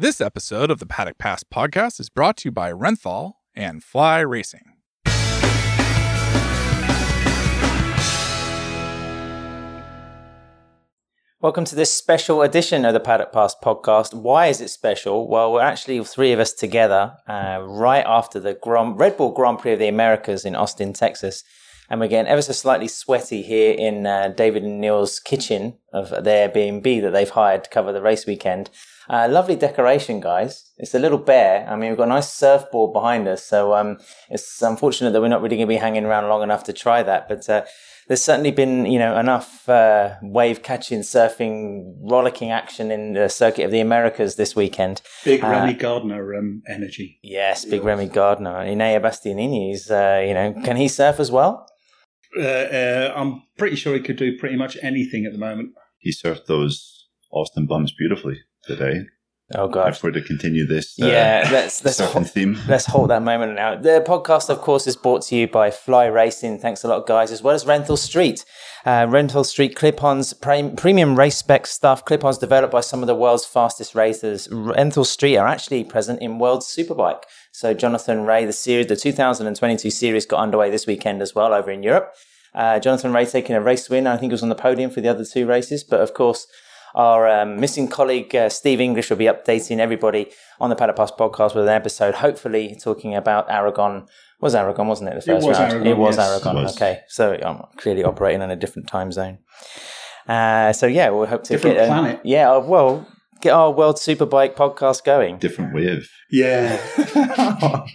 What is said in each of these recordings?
This episode of the Paddock Pass podcast is brought to you by Renthal and Fly Racing. Welcome to this special edition of the Paddock Pass podcast. Why is it special? Well, we're actually three of us together uh, right after the Grand, Red Bull Grand Prix of the Americas in Austin, Texas. And we're getting ever so slightly sweaty here in uh, David and Neil's kitchen of their Airbnb that they've hired to cover the race weekend. Uh, lovely decoration, guys. It's a little bear. I mean, we've got a nice surfboard behind us, so um, it's unfortunate that we're not really going to be hanging around long enough to try that. But uh, there's certainly been, you know, enough uh, wave catching, surfing, rollicking action in the circuit of the Americas this weekend. Big Uh, Remy Gardner um, energy. Yes, big Remy Gardner, Enea Bastianini is, uh, you know, can he surf as well? Uh, uh, I'm pretty sure he could do pretty much anything at the moment. he surfed those Austin bumps beautifully today. Oh God, If we're to continue this uh, yeah. Let's let's surfing theme, Let's hold that moment now. The podcast, of course, is brought to you by Fly Racing. Thanks a lot, guys, as well as Renthal Street. Uh, Renthal Street clip-ons, pre- premium race spec stuff, clip-ons developed by some of the world's fastest racers. Renthal Street are actually present in World Superbike. So Jonathan Rea, the series, the 2022 series got underway this weekend as well over in Europe. Uh, Jonathan Rea taking a race win. I think he was on the podium for the other two races, but of course, our um, missing colleague uh, Steve English will be updating everybody on the Paddock Pass podcast with an episode, hopefully talking about Aragon. Was Aragon, wasn't it? The first was round. Aragon, it was yes, Aragon. it was. Okay, so I'm clearly operating in a different time zone. Uh, so yeah, we'll hope to Different get planet. yeah, uh, well, get our World Superbike podcast going. different wave. Yeah.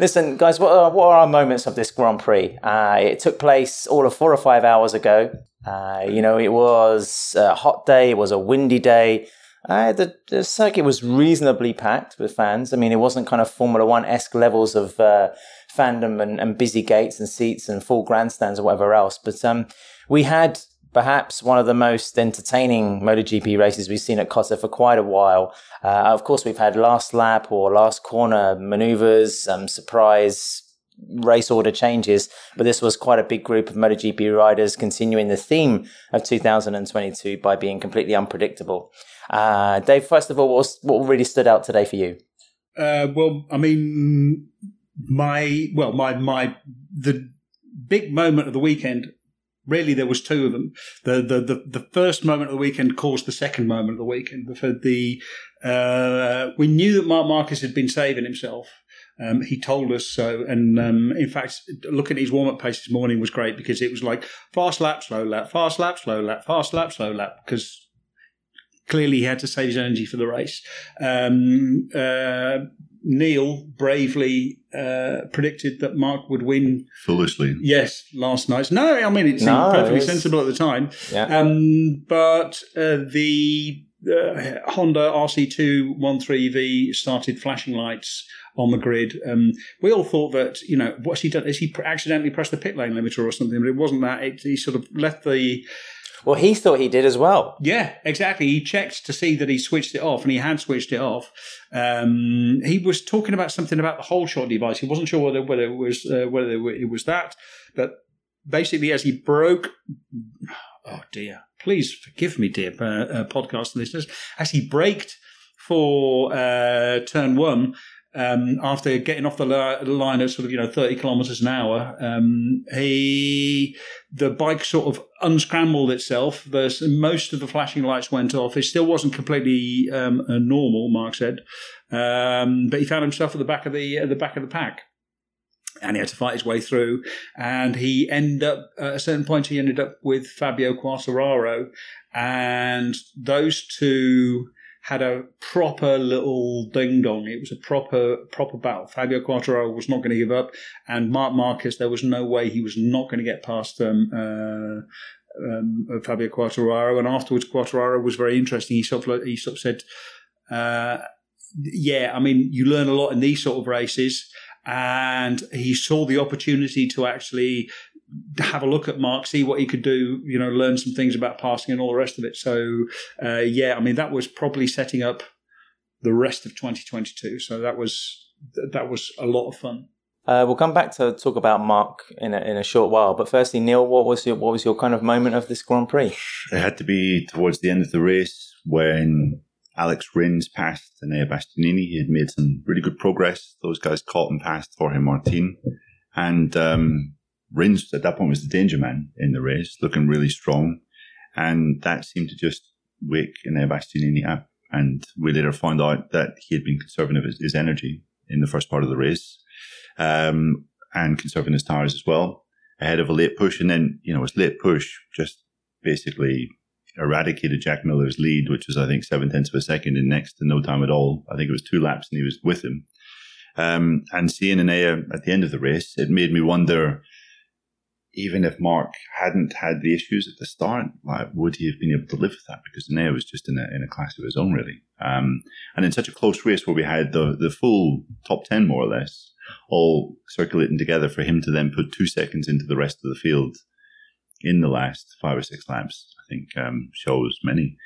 Listen, guys, what are, what are our moments of this Grand Prix? Uh, it took place all of four or five hours ago. Uh, you know, it was a hot day, it was a windy day. Uh, the, the circuit was reasonably packed with fans. I mean, it wasn't kind of Formula One esque levels of uh, fandom and, and busy gates and seats and full grandstands or whatever else. But um, we had perhaps one of the most entertaining MotoGP races we've seen at COTA for quite a while. Uh, of course, we've had last lap or last corner maneuvers, um, surprise race order changes, but this was quite a big group of MotoGP riders continuing the theme of 2022 by being completely unpredictable. Uh, Dave, first of all, what, was, what really stood out today for you? Uh, well, I mean, my well, my my the big moment of the weekend. Really, there was two of them. The the the, the first moment of the weekend caused the second moment of the weekend. For the uh, we knew that Mark Marquez had been saving himself. Um, he told us so, and um, in fact, looking at his warm up pace this morning was great because it was like fast lap, slow lap, fast lap, slow lap, fast lap, slow lap. Because clearly he had to save his energy for the race. Um, uh, Neil bravely uh, predicted that Mark would win. Foolishly. Yes, last night. No, I mean it seemed No, perfectly it's- sensible at the time. Yeah. Um, but uh, the uh, Honda RC213V started flashing lights on the grid. Um, we all thought that, you know, what's he done? Has he accidentally pressed the pit lane limiter or something? But it wasn't that. It, he sort of left the Well, he thought he did as well. yeah, exactly. He checked to see that he switched it off, and he had switched it off. Um, he was talking about something about the whole shot device. He wasn't sure whether whether it was uh, whether it was that, but basically, as he broke, oh dear, please forgive me, dear uh, uh, podcast listeners, as he braked for uh, turn one. Um, after getting off the line at sort of you know thirty kilometers an hour, um, he the bike sort of unscrambled itself. The, most of the flashing lights went off. It still wasn't completely um, uh, normal, Mark said, um, but he found himself at the back of the at the back of the pack. And he had to fight his way through, and he ended up at a certain point. He ended up with Fabio Quartararo, and those two had a proper little ding dong. It was a proper proper battle. Fabio Quartararo was not going to give up, and Mark Marquez, there was no way he was not going to get past um, uh, um, Fabio Quartararo. And afterwards, Quartararo was very interesting. He sort of he sort of said, uh, "Yeah, I mean, you learn a lot in these sort of races." And he saw the opportunity to actually have a look at Mark, see what he could do, you know, learn some things about passing and all the rest of it. So, uh, yeah, I mean, that was probably setting up the rest of 2022. So that was that was a lot of fun. Uh, we'll come back to talk about Mark in a, in a short while. But firstly, Neil, what was your what was your kind of moment of this Grand Prix? It had to be towards the end of the race when Alex Rins passed Enea Bastianini. He had made some really good progress. Those guys caught and passed Jorge Martin. And um, Rins at that point was the danger man in the race, looking really strong. And that seemed to just wake Enea Bastianini up. And we later found out that he had been conserving his, his energy in the first part of the race um, and conserving his tires as well ahead of a late push. And then, you know, his late push just basically eradicated Jack Miller's lead, which was, I think, seven tenths of a second in next to no time at all. I think it was two laps and he was with him. Um, and seeing Enea at the end of the race, it made me wonder, even if Mark hadn't had the issues at the start, like, would he have been able to live with that? Because Enea was just in a, in a class of his own, really. Um, and in such a close race where we had the, the full top 10, more or less, all circulating together for him to then put two seconds into the rest of the field in the last five or six laps, I think um, shows many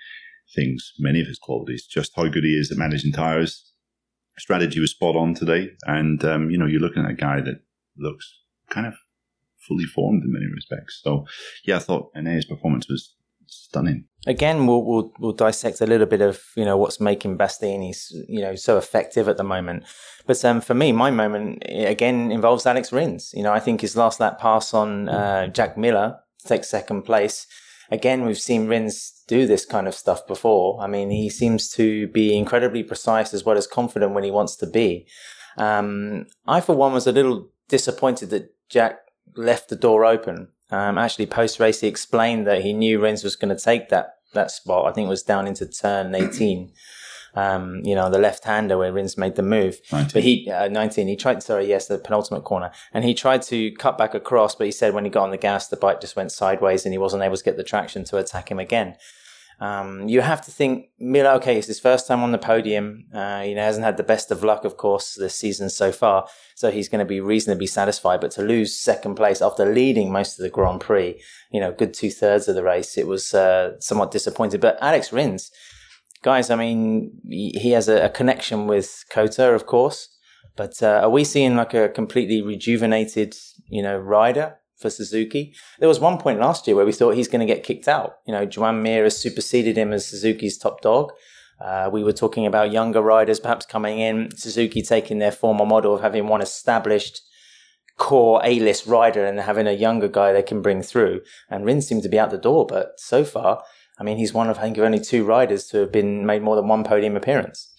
things, many of his qualities, just how good he is at managing tires. Strategy was spot on today, and um, you know you're looking at a guy that looks kind of fully formed in many respects. So yeah, I thought Enea's performance was stunning. Again, we'll, we'll we'll dissect a little bit of you know what's making Bastianini you know so effective at the moment. But um, for me, my moment again involves Alex Rins. You know, I think his last lap pass on uh, Jack Miller takes second place. Again, we've seen Rins do this kind of stuff before. I mean, he seems to be incredibly precise as well as confident when he wants to be. Um, I, for one, was a little disappointed that Jack left the door open. Um, actually, post race, he explained that he knew Rins was going to take that that spot. I think it was down into turn 18 um, you know, the left hander where Rins made the move. 19. But he, uh, 19, he tried, sorry, yes, the penultimate corner. And he tried to cut back across, but he said when he got on the gas, the bike just went sideways and he wasn't able to get the traction to attack him again. Um, you have to think Miller, okay, it's his first time on the podium. Uh, you know, hasn't had the best of luck, of course, this season so far. So he's going to be reasonably satisfied. But to lose second place after leading most of the Grand Prix, you know, good two thirds of the race, it was uh, somewhat disappointing. But Alex Rins, guys, I mean, he has a, a connection with COTA, of course, but uh, are we seeing like a completely rejuvenated, you know, rider for Suzuki? There was one point last year where we thought he's going to get kicked out. You know, Joan Mir has superseded him as Suzuki's top dog. Uh, we were talking about younger riders perhaps coming in, Suzuki taking their former model of having one established core A-list rider and having a younger guy they can bring through. And Rins seemed to be out the door, but so far I mean, he's one of, I think, only two riders to have been made more than one podium appearance.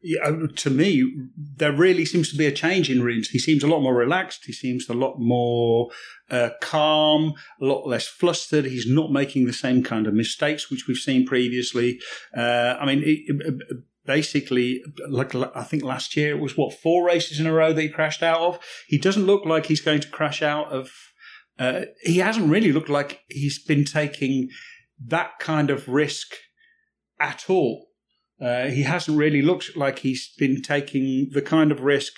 Yeah, uh, to me, there really seems to be a change in Rins. He seems a lot more relaxed. He seems a lot more uh, calm, a lot less flustered. He's not making the same kind of mistakes which we've seen previously. Uh, I mean, it, it, basically, like I think last year it was what four races in a row that he crashed out of. He doesn't look like he's going to crash out of. Uh, he hasn't really looked like he's been taking that kind of risk at all. Uh, he hasn't really looked like he's been taking the kind of risk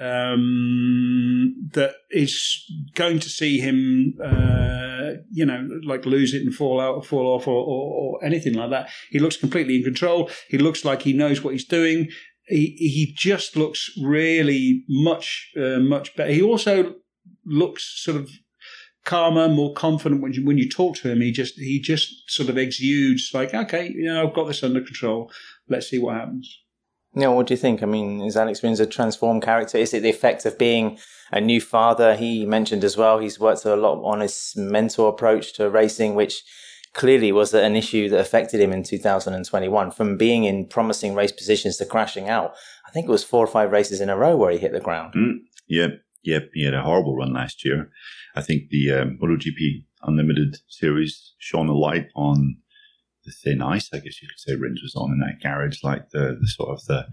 um, that is going to see him, uh, you know, like lose it and fall out, fall off, or, or, or, anything like that. He looks completely in control. He looks like he knows what he's doing. He he just looks really much uh, much better. He also looks sort of calmer, more confident when you, when you talk to him. He just he just sort of exudes like, okay, you know, I've got this under control. Let's see what happens. Yeah, what do you think? I mean, is Alex Rins a transformed character? Is it the effect of being a new father? He mentioned as well he's worked a lot on his mental approach to racing, which clearly was an issue that affected him in 2021 from being in promising race positions to crashing out. I think it was four or five races in a row where he hit the ground. Mm, yeah, yeah, he had a horrible run last year. I think the um, MotoGP Unlimited series shone a light on the thin ice, I guess you could say Rins was on in that garage, like the, the sort of the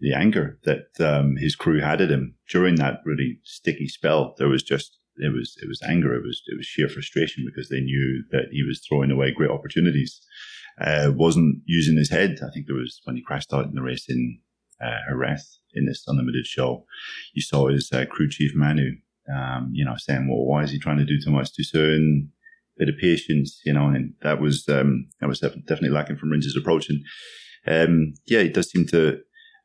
the anger that um, his crew had at him during that really sticky spell. There was just it was it was anger. It was it was sheer frustration because they knew that he was throwing away great opportunities. Uh, wasn't using his head. I think there was when he crashed out in the race in uh, in this unlimited show. You saw his uh, crew chief Manu um, you know, saying, well, why is he trying to do too much too soon? Bit of patience, you know, and that was, um, that was definitely lacking from Rins's approach. And, um, yeah, he does seem to,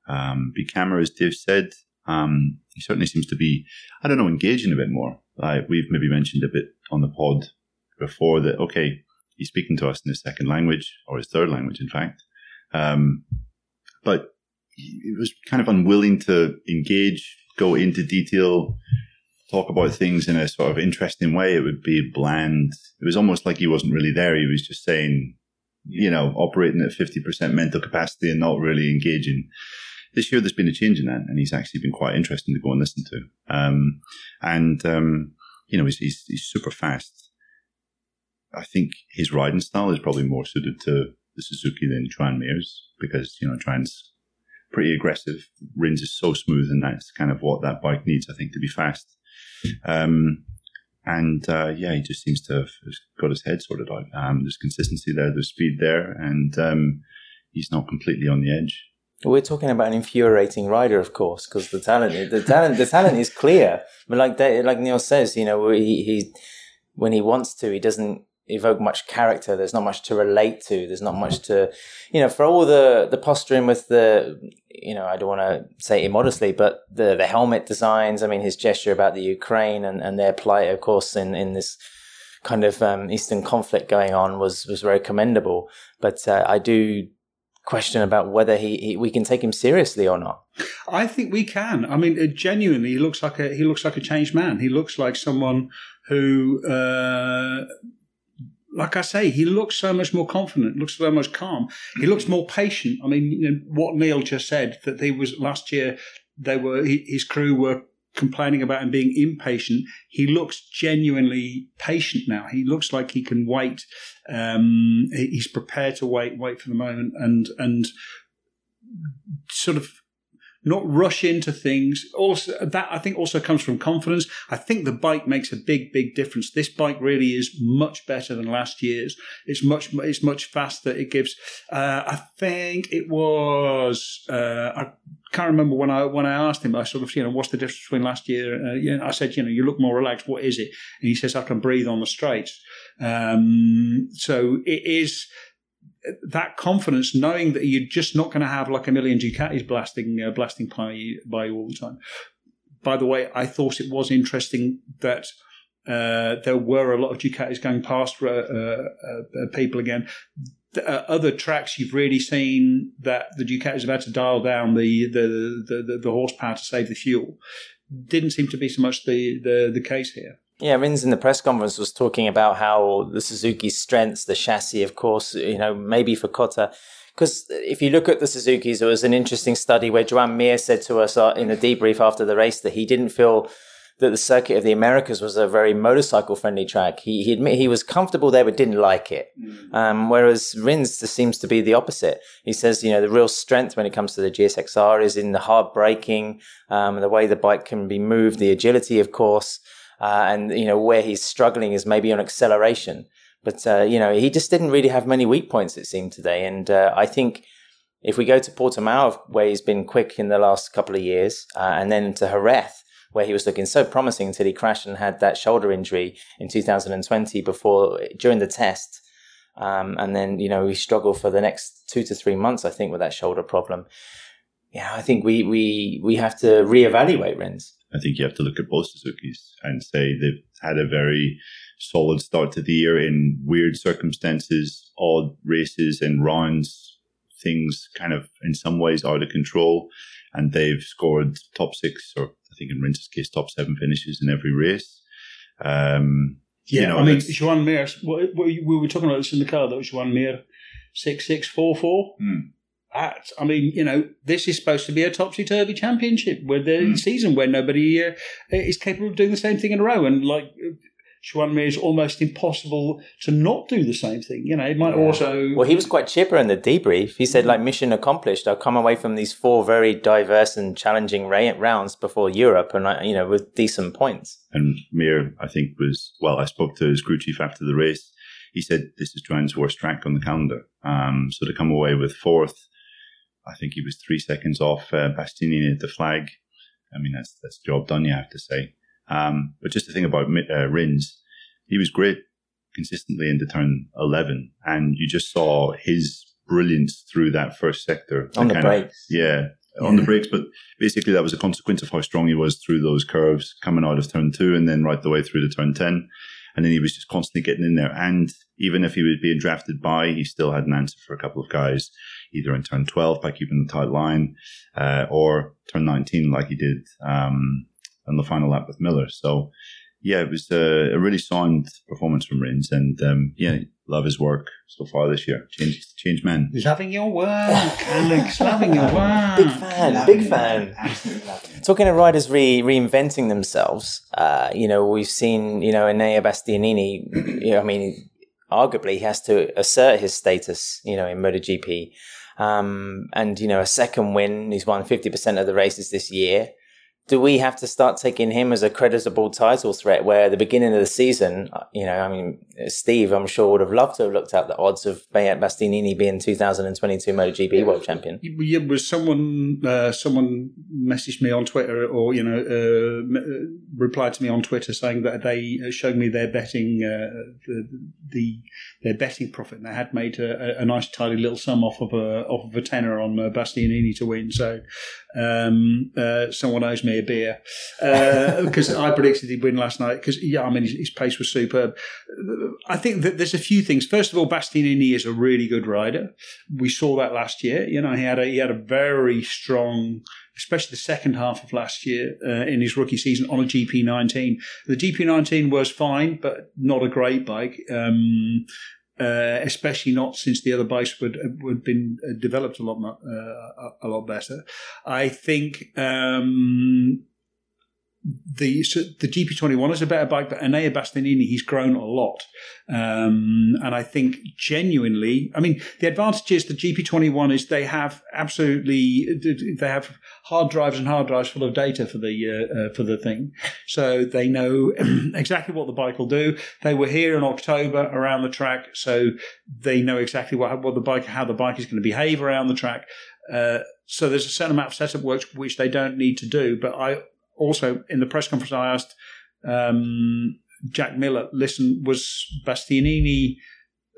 um, be camera, as Dave said. Um, he certainly seems to be, I don't know, engaging a bit more. Like we've maybe mentioned a bit on the pod before that, okay, he's speaking to us in his second language or his third language, in fact. Um, but he was kind of unwilling to engage, go into detail, talk about things in a sort of interesting way. It would be bland. It was almost like he wasn't really there. He was just saying, you know, operating at 50% mental capacity and not really engaging. This year, there's been a change in that, and he's actually been quite interesting to go and listen to. Um, and, um, you know, he's, he's, he's super fast. I think his riding style is probably more suited to the Suzuki than Joan Mir's because, you know, Joan's pretty aggressive. Rins is so smooth, and that's kind of what that bike needs, I think, to be fast. Um, and uh, yeah, he just seems to have got his head sorted out. Um, there's consistency there, there's speed there, and um, he's not completely on the edge. We're talking about an infuriating rider, of course, because the talent, the talent, the talent is clear. But like like Neil says, you know, he, he when he wants to, he doesn't evoke much character. There's not much to relate to. There's not much to, you know, for all the the posturing with the, you know, I don't want to say immodestly, but the the helmet designs. I mean, his gesture about the Ukraine and and their plight, of course, in in this kind of um, Eastern conflict going on was was very commendable. But uh, I do question about whether he, he, we can take him seriously or not. I think we can. I mean, genuinely, he looks like a he looks like a changed man. He looks like someone who uh, like I say, he looks so much more confident, looks so much calm. He looks more patient. I mean, you know, what Neil just said that he was last year, they were his crew were complaining about him being impatient. He looks genuinely patient now. He looks like he can wait. Um, he's prepared to wait, wait for the moment, and and sort of not rush into things. Also, that I think also comes from confidence. I think the bike makes a big, big difference. This bike really is much better than last year's. It's much, it's much faster. It gives. Uh, I think it was. Uh, I can't remember when I when I asked him. I sort of, you know, what's the difference between last year? Uh, you know, I said, you know, you look more relaxed. What is it? And he says, I can breathe on the straights. Um, so it is that confidence, knowing that you're just not going to have like a million Ducatis blasting uh, blasting by you, by you all the time. By the way, I thought it was interesting that uh, there were a lot of Ducatis going past uh, uh, uh people again. Uh, other tracks you've really seen that the Ducatis have had to dial down the the, the, the, the horsepower to save the fuel. Didn't seem to be so much the, the, the case here. Yeah, Rins in the press conference was talking about how the Suzuki's strengths, the chassis, of course, you know, maybe for COTA. Because if you look at the Suzuki's, there was an interesting study where Joan Mir said to us uh, in a debrief after the race that he didn't feel that the circuit of the Americas was a very motorcycle friendly track. He, he admitted he was comfortable there, but didn't like it. Mm. Um, whereas Rins seems to be the opposite. He says, you know, the real strength when it comes to the GSXR is in the hard braking, um, the way the bike can be moved, the agility, of course. Uh, and, you know, where he's struggling is maybe on acceleration. But, uh, you know, he just didn't really have many weak points, it seemed today. And uh, I think if we go to Portimao, where he's been quick in the last couple of years, uh, and then to Jerez, where he was looking so promising until he crashed and had that shoulder injury in 2020 before, during the test. Um, and then, you know, he struggled for the next two to three months, I think, with that shoulder problem. Yeah, I think we, we, we have to reevaluate Rins. I think you have to look at both Suzuki's and say they've had a very solid start to the year in weird circumstances, odd races and rounds, things kind of in some ways out of control. And they've scored top six, or I think in Rins's case, top seven finishes in every race. Um, yeah, you know, I mean, Joan Mir, we were talking about this in the car, that was Joan Mir 6644. Hmm at. I mean, you know, this is supposed to be a topsy turvy championship where the mm. season where nobody uh, is capable of doing the same thing in a row, and like. Joan Mir is almost impossible to not do the same thing. You know, it might yeah. also. Well, he was quite chipper in the debrief. He said, like, mission accomplished. I'll come away from these four very diverse and challenging rounds before Europe and, you know, with decent points. And Mir, I think, was, well, I spoke to his crew chief after the race. He said, this is Joan's worst track on the calendar. Um, so to come away with fourth, I think he was three seconds off uh, Bastianini at the flag. I mean, that's that's job done, you have to say. Um, but just the thing about uh, Rins, he was great consistently into turn 11, and you just saw his brilliance through that first sector. On the brakes. Of, yeah, on the brakes. But basically, that was a consequence of how strong he was through those curves coming out of turn two and then right the way through to turn 10. And then he was just constantly getting in there. And even if he was being drafted by, he still had an answer for a couple of guys, either in turn 12 by keeping the tight line, uh, or turn 19 like he did um, on the final lap with Miller. So, yeah, it was a, a really sound performance from Rins, and um, yeah, love his work so far this year. Change, change man. Loving your work, Alex. loving your work. Big fan, big fan. Talking of riders re- reinventing themselves, uh, you know, we've seen, you know, Enea Bastianini, you know, I mean, arguably he has to assert his status, you know, in MotoGP. Um, and, you know, a second win, he's won 50% of the races this year do we have to start taking him as a creditable title threat where at the beginning of the season, you know, I mean, Steve, I'm sure would have loved to have looked at the odds of Beat Bastianini being 2022 MotoGP world champion. Yeah, was someone, uh, someone messaged me on Twitter or, you know, uh, replied to me on Twitter saying that they showed me their betting, uh, the, the, their betting profit and they had made a, a, nice tidy little sum off of a, off of a tenner on uh, Bastianini to win. So, um, uh, someone owes me a beer because uh, I predicted he'd win last night. Because yeah, I mean his, his, pace was superb. I think that there's a few things. First of all, Bastianini is a really good rider. We saw that last year. You know, he had a he had a very strong especially the second half of last year uh, in his rookie season on a GP19. The GP19 was fine, but not a great bike. Um, uh, especially not since the other bikes would would been uh, developed a lot uh, a lot better. I think um, the the GP21 is a better bike, but Enea Bastianini he's grown a lot, um, and I think genuinely, I mean, the advantage is the GP21 is they have absolutely they have hard drives and hard drives full of data for the uh, uh, for the thing, so they know exactly what the bike will do. They were here in October around the track, so they know exactly what what the bike how the bike is going to behave around the track. Uh, so there's a certain amount of setup work which they don't need to do, but I also in the press conference, I asked um, Jack Miller, listen, was Bastianini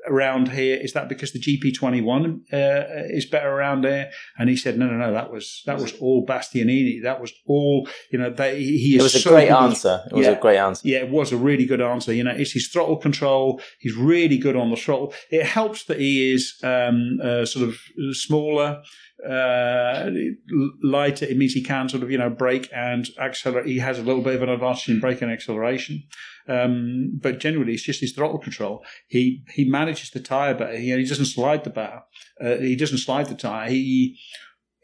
around here? Is that because the GP21 uh, is better around there? And he said, no, no, no, that was that was all Bastianini. That was all, you know, they, he is It was a so great good. answer. It was Yeah. a great answer. Yeah, it was a really good answer. You know, it's his throttle control. He's really good on the throttle. It helps that he is um, uh, sort of smaller, uh, lighter. It means he can sort of, you know, brake and accelerate. He has a little bit of an advantage in brake and acceleration. Um, but generally, it's just his throttle control. He he manages the tire better. He, he doesn't slide the bar. Uh, he doesn't slide the tire. He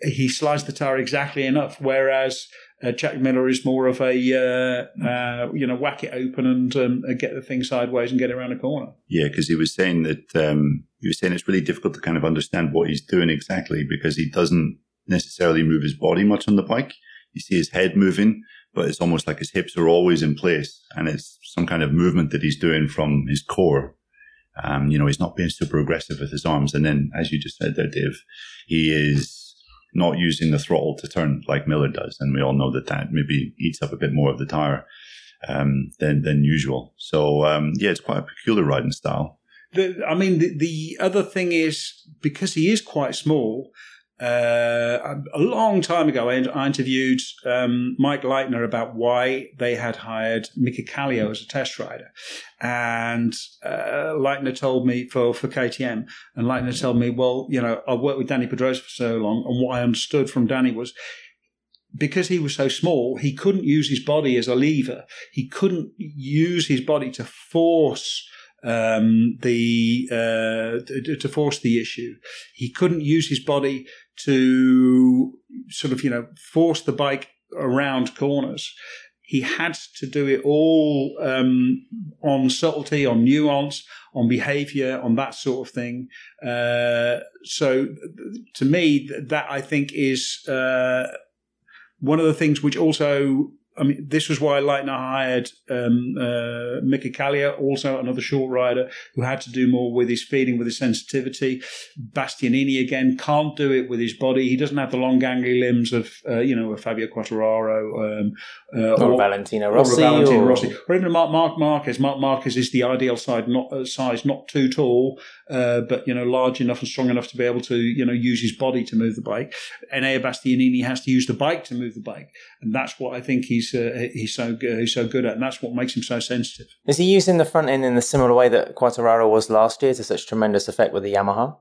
he slides the tire exactly enough. Whereas uh, Jack Miller is more of a uh, uh, you know whack it open and um, uh, get the thing sideways and get it around a corner. Yeah, because he was saying that um, he was saying it's really difficult to kind of understand what he's doing exactly because he doesn't necessarily move his body much on the bike. You see his head moving, but it's almost like his hips are always in place, and it's some kind of movement that he's doing from his core. Um, you know, he's not being super aggressive with his arms, and then, as you just said there, Dave, he is not using the throttle to turn like Miller does, and we all know that that maybe eats up a bit more of the tire um, than than usual. So um, yeah, it's quite a peculiar riding style. The, I mean, the, the other thing is because he is quite small. Uh, a long time ago, I, I interviewed um, Mike Leitner about why they had hired Mika Kallio as a test rider, and uh, Leitner told me for for KTM, and Leitner told me, well, you know, I've worked with Dani Pedrosa for so long, and what I understood from Danny was because he was so small, he couldn't use his body as a lever. He couldn't use his body to force um, the uh, to force the issue. He couldn't use his body to sort of you know force the bike around corners. He had to do it all um, on subtlety, on nuance, on behavior, on that sort of thing. Uh, so, to me, that I think is uh, one of the things which also, I mean, this was why Leitner hired um, uh, Mika Kallio, also another short rider who had to do more with his feeding, with his sensitivity. Bastianini again can't do it with his body. He doesn't have the long gangly limbs of, uh, you know, a Fabio Quartararo um, uh, Or, Valentino Rossi. a Valentino or- Rossi, or even Mark, Mark Marquez. Mark Marquez is the ideal side, not uh, size, not too tall, uh, but you know, large enough and strong enough to be able to you know use his body to move the bike. Enea Bastianini has to use the bike to move the bike, and that's what I think he's he's uh, he's so good, he's so good at, and that's what makes him so sensitive. Is he using the front end in the similar way that Quartararo was last year to such tremendous effect with the Yamaha?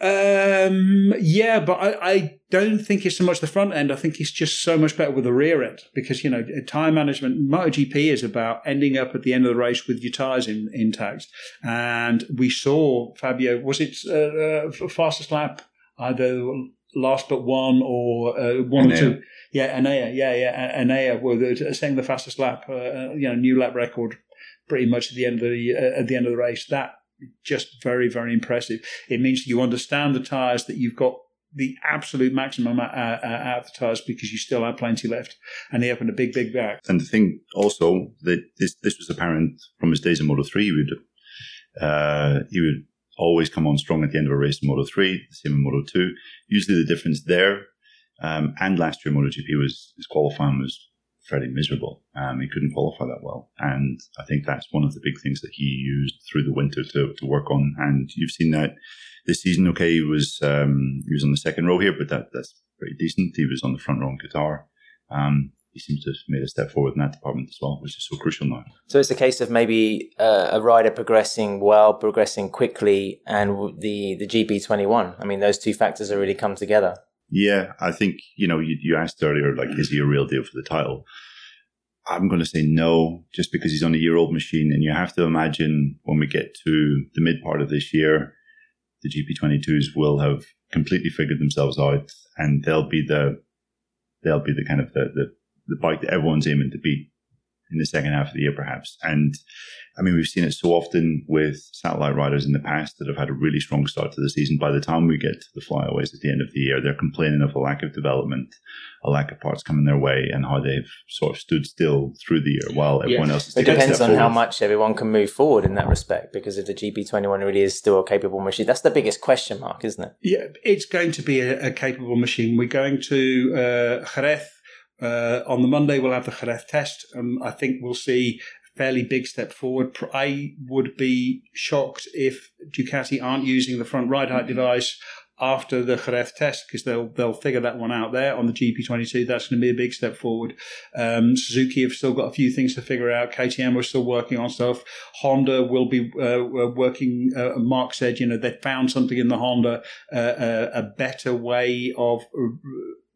Um, yeah, but I, I don't think it's so much the front end. I think it's just so much better with the rear end because, you know, time management, MotoGP is about ending up at the end of the race with your tyres in, intact. And we saw Fabio, was it uh, uh, fastest lap, either last but one or uh, one Enea. or two? Yeah, Enea, yeah, yeah, Enea were saying the fastest lap, uh, uh, you know, new lap record pretty much at the end of the, uh, at the end of the race. That just very, very impressive. It means you understand the tyres, that you've got the absolute maximum out, out of the tyres because you still have plenty left, and they opened a big, big back. And the thing also that this this was apparent from his days in Moto three. He would uh, he would always come on strong at the end of a race in Moto three, the same in Moto two. Usually, the difference there um, and last year MotoGP was his qualifying was fairly miserable. Um, he couldn't qualify that well. And I think that's one of the big things that he used through the winter to, to work on. And you've seen that this season. Okay, he was um, he was on the second row here, but that that's pretty decent. He was on the front row in Qatar. Um, he seems to have made a step forward in that department as well, which is so crucial now. So it's a case of maybe uh, a rider progressing well, progressing quickly, and the the GP twenty one. I mean, those two factors have really come together. Yeah, I think, you know, you, you asked earlier, like, is he a real deal for the title? I'm going to say no, just because he's on a year old machine. And you have to imagine when we get to the mid part of this year, the GP22s will have completely figured themselves out and they'll be the, they'll be the kind of the, the, the bike that everyone's aiming to beat in the second half of the year, perhaps. And I mean, we've seen it so often with satellite riders in the past that have had a really strong start to the season. By the time we get to the flyaways at the end of the year, they're complaining of a lack of development, a lack of parts coming their way, and how they've sort of stood still through the year while everyone else. It depends on forward. how much everyone can move forward in that respect. Because if the GP21 really is still a capable machine, that's the biggest question mark, isn't it? Yeah, it's going to be a, a capable machine. We're going to uh, Jerez uh, on the Monday, we'll have the Jerez test. and I think we'll see a fairly big step forward. I would be shocked if Ducati aren't using the front ride height device after the Jerez test because they'll they'll figure that one out there on the GP22. That's going to be a big step forward. Um, Suzuki have still got a few things to figure out. KTM are still working on stuff. Honda will be uh, working. Uh, Mark said, you know, they found something in the Honda, uh, a, a better way of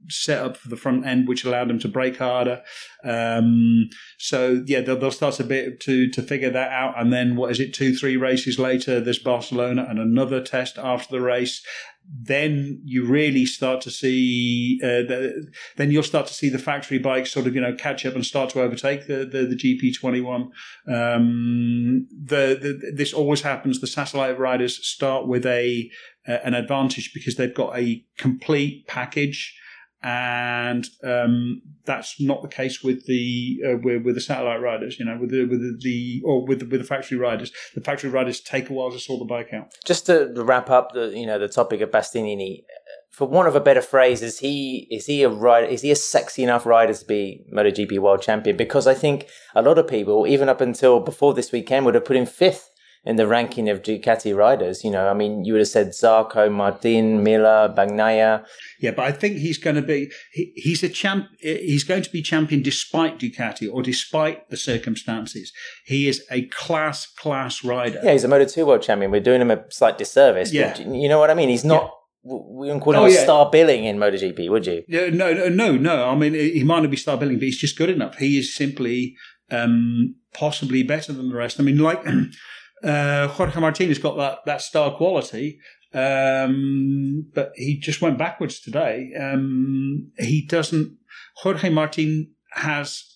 set up for the front end, which allowed them to brake harder. Um, so yeah, they'll, they'll, start a bit to to figure that out, and then what is it? Two, three races later, there's Barcelona and another test after the race. Then you really start to see. Uh, the, then you'll start to see the factory bikes sort of you know catch up and start to overtake the the, the GP twenty one. Um, the, the this always happens. The satellite riders start with a uh, an advantage because they've got a complete package and um, that's not the case with the uh, with, with, the satellite riders. You know, with the with the, or with the, with the factory riders. The factory riders take a while to sort the bike out. Just to wrap up the you know the topic of Bastianini, for want of a better phrase, is he is he a rider? Is he a sexy enough rider to be MotoGP world champion? Because I think a lot of people, even up until before this weekend, would have put him fifth in the ranking of Ducati riders. You know, I mean, you would have said Zarco, Martin, Miller, Bagnaia. Yeah, but I think he's going to be he, he's a champ. He's going to be champion despite Ducati or despite the circumstances. He is a class class rider. Yeah, he's a Moto Two world champion. We're doing him a slight disservice. Yeah, you know what I mean. He's not. Yeah we wouldn't call him oh, yeah. star billing in MotoGP, would you? Yeah, no, no, no, no. I mean, he might not be star billing, but he's just good enough. He is simply um, possibly better than the rest. I mean, like Uh, Jorge Martinez got that, that star quality, um, but he just went backwards today. Um, he doesn't. Jorge Martin has.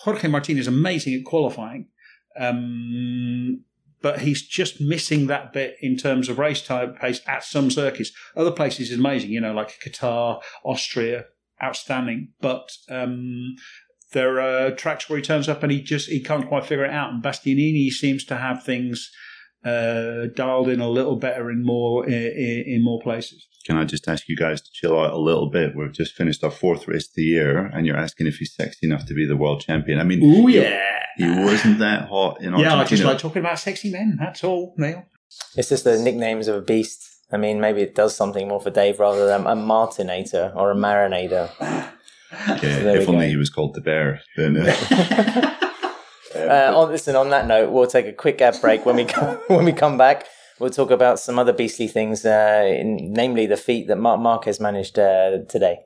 Jorge Martin is amazing at qualifying, um, but he's just missing that bit in terms of race type pace at some circuits. Other places is amazing, you know, like Qatar, Austria, outstanding. But um, there are tracks where he turns up and he just he can't quite figure it out. And Bastianini seems to have things uh, dialed in a little better in more in, in, more places. Can I just ask you guys to chill out a little bit? We've just finished our fourth race of the year, and you're asking if he's sexy enough to be the world champion. I mean, oh yeah, he wasn't that hot in Argentina. Yeah, I just like talking about sexy men. That's all, Neil. It's just the nicknames of a beast. I mean, maybe it does something more for Dave rather than a Martinator or a Marinator. Yeah, there if only go. he was called the bear. Then uh, Uh, on, listen, on that note, we'll take a quick ad break. When we come, when we come back, we'll talk about some other beastly things, uh, in, namely the feat that Mark Marquez managed uh, today.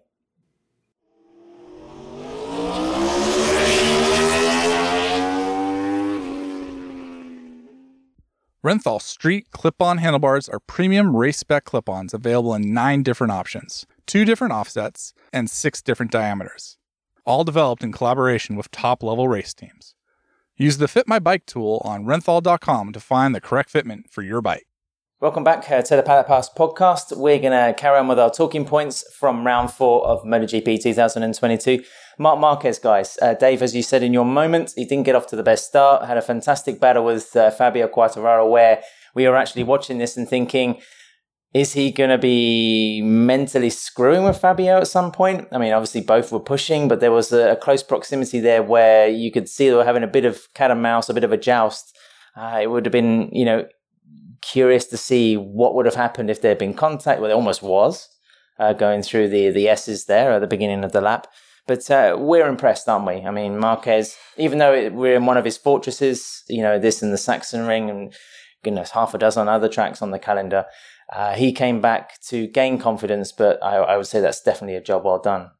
Renthal Street clip on handlebars are premium race spec clip ons available in nine different options, two different offsets, and six different diameters. All developed in collaboration with top level race teams. Use the Fit My Bike tool on renthal.com to find the correct fitment for your bike. Welcome back uh, to the Paddock Pass podcast. We're going to carry on with our talking points from round four of MotoGP 2022. Mark Marquez, guys. Uh, Dave, as you said in your moment, he didn't get off to the best start. Had a fantastic battle with uh, Fabio Quartararo, where we were actually watching this and thinking, is he going to be mentally screwing with Fabio at some point? I mean, obviously both were pushing, but there was a, a close proximity there where you could see they were having a bit of cat and mouse, a bit of a joust. Uh, it would have been, you know, curious to see what would have happened if there had been contact. Well, there almost was uh, going through the the S's there at the beginning of the lap. But uh, we're impressed, aren't we? I mean, Marquez, even though it, we're in one of his fortresses, you know, this and the Sachsenring and goodness, half a dozen other tracks on the calendar, uh, he came back to gain confidence. But I, I would say that's definitely a job well done.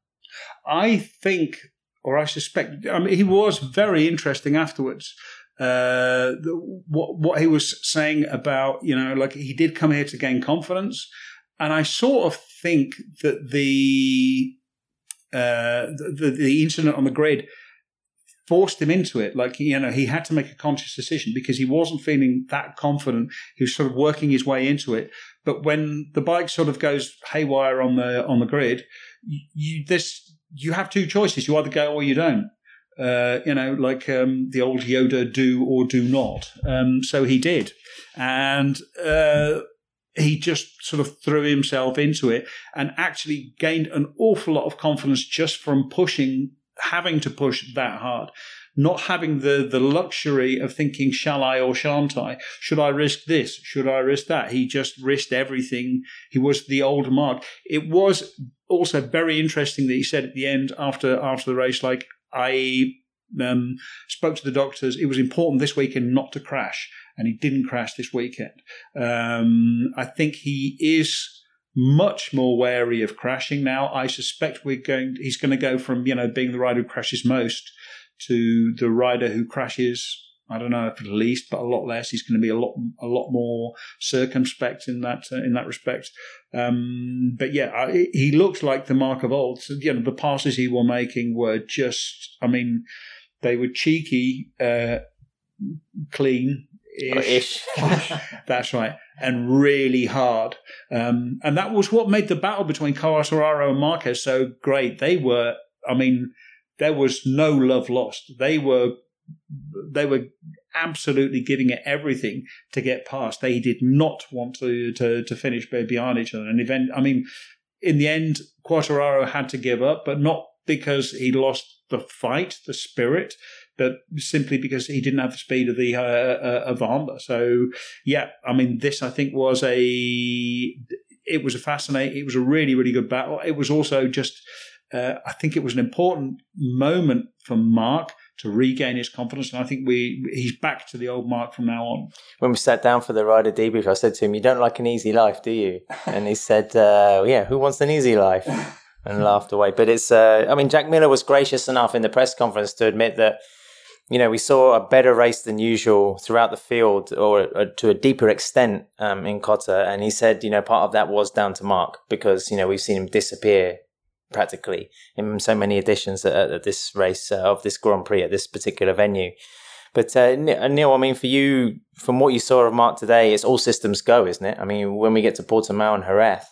I think, or I suspect, I mean, he was very interesting afterwards. Uh, what what he was saying about, you know, like he did come here to gain confidence, and I sort of think that the uh, the, the incident on the grid forced him into it. Like you know, he had to make a conscious decision because he wasn't feeling that confident. He was sort of working his way into it. But when the bike sort of goes haywire on the on the grid, you this you have two choices. You either go or you don't. Uh, you know, like um, the old Yoda, do or do not. Um, so he did, and uh, he just sort of threw himself into it and actually gained an awful lot of confidence just from pushing, having to push that hard. Not having the, the luxury of thinking, shall I or shan't I? Should I risk this? Should I risk that? He just risked everything. He was the old Mark. It was also very interesting that he said at the end after after the race, like I um, spoke to the doctors. It was important this weekend not to crash, and he didn't crash this weekend. Um, I think he is much more wary of crashing now. I suspect we're going. He's going to go from you know being the rider who crashes most to the rider who crashes. I don't know if at least, but a lot less. He's going to be a lot, a lot more circumspect in that uh, in that respect. Um, but yeah, I, he looked like the mark of old. So, you know, the passes he were making were just. I mean, they were cheeky, uh, clean. Ish. That's right, and really hard. Um, and that was what made the battle between Quartararo and Marquez so great. They were, I mean, there was no love lost. They were, they were absolutely giving it everything to get past. They did not want to to, to finish behind each other. And event, I mean, in the end, Quartararo had to give up, but not because he lost the fight, the spirit, but simply because he didn't have the speed of the uh, uh, of the Honda. So yeah, I mean, this I think was a it was a fascinating, it was a really really good battle. It was also just uh, I think it was an important moment for Mark to regain his confidence, and I think we he's back to the old Mark from now on. When we sat down for the rider debrief, I said to him, "You don't like an easy life, do you?" And he said, uh, "Yeah, who wants an easy life?" And laughed away. But it's, uh, I mean, Jack Miller was gracious enough in the press conference to admit that, you know, we saw a better race than usual throughout the field, or, or to a deeper extent um, in COTA. And he said, you know, part of that was down to Mark because you know we've seen him disappear practically in so many editions at, at this race uh, of this Grand Prix at this particular venue. But uh, Neil, I mean, for you, from what you saw of Mark today, it's all systems go, isn't it? I mean, when we get to Portimao and Jerez,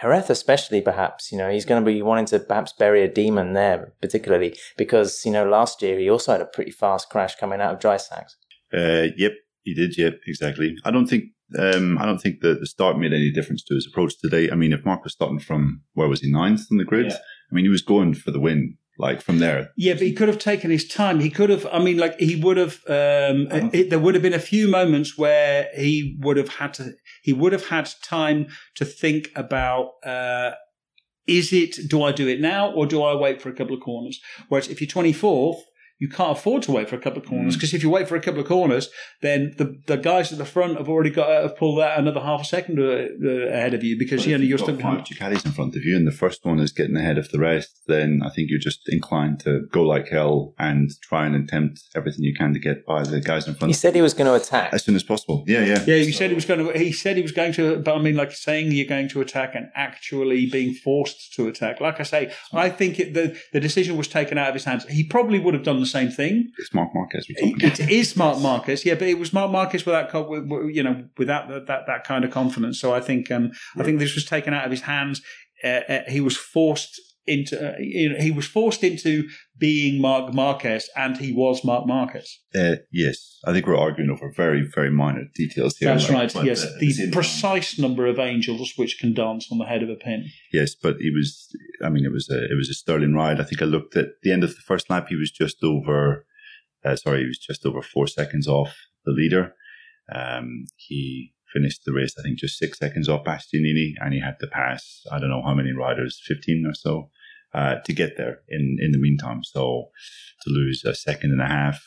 Jerez especially, perhaps, you know, he's going to be wanting to perhaps bury a demon there, particularly because, you know, last year he also had a pretty fast crash coming out of dry sacks. Uh, yep, he did. Yep, exactly. I don't think um, I don't think the, the start made any difference to his approach today. I mean, if Mark was starting from where was he ninth on the grid? Yeah. I mean, he was going for the win. Like from there, Yeah, but he could have taken his time. He could have. I mean, like he would have. Um, it, there would have been a few moments where he would have had to. He would have had time to think about. Uh, is it, do I do it now or do I wait for a couple of corners? Whereas if you're 24th, you can't afford to wait for a couple of corners because mm. if you wait for a couple of corners, then the the guys at the front have already got have pulled out another half a second uh, ahead of you because you know you're still five Ducatis in front of you, and the first one is getting ahead of the rest. Then I think you're just inclined to go like hell and try and attempt everything you can to get by the guys in front. He said he was going to attack as soon as possible. Yeah, yeah, yeah. He so. said he was going to. He said he was going to, but I mean, like saying you're going to attack and actually being forced to attack. Like I say, I think it, the the decision was taken out of his hands. He probably would have done the same thing it's Marc Marquez. It is Marc Marquez, yeah, but it was Marc Marquez without you know without that that kind of confidence. So I think um, I think this was taken out of his hands. Uh, uh, he was forced into uh, you know, he was forced into being Marc Marquez, and he was Marc Marquez. Uh, yes, I think we're arguing over very very minor details here. That's like, right. Yes, the, the precise number of angels which can dance on the head of a pin. Yes, but he was. I mean, it was a it was a sterling ride. I think I looked at the end of the first lap. He was just over uh, sorry, he was just over four seconds off the leader. Um, he finished the race, I think, just six seconds off Bastianini, and he had to pass, I don't know how many riders, 15 or so, uh, to get there in, in the meantime. So to lose a second and a half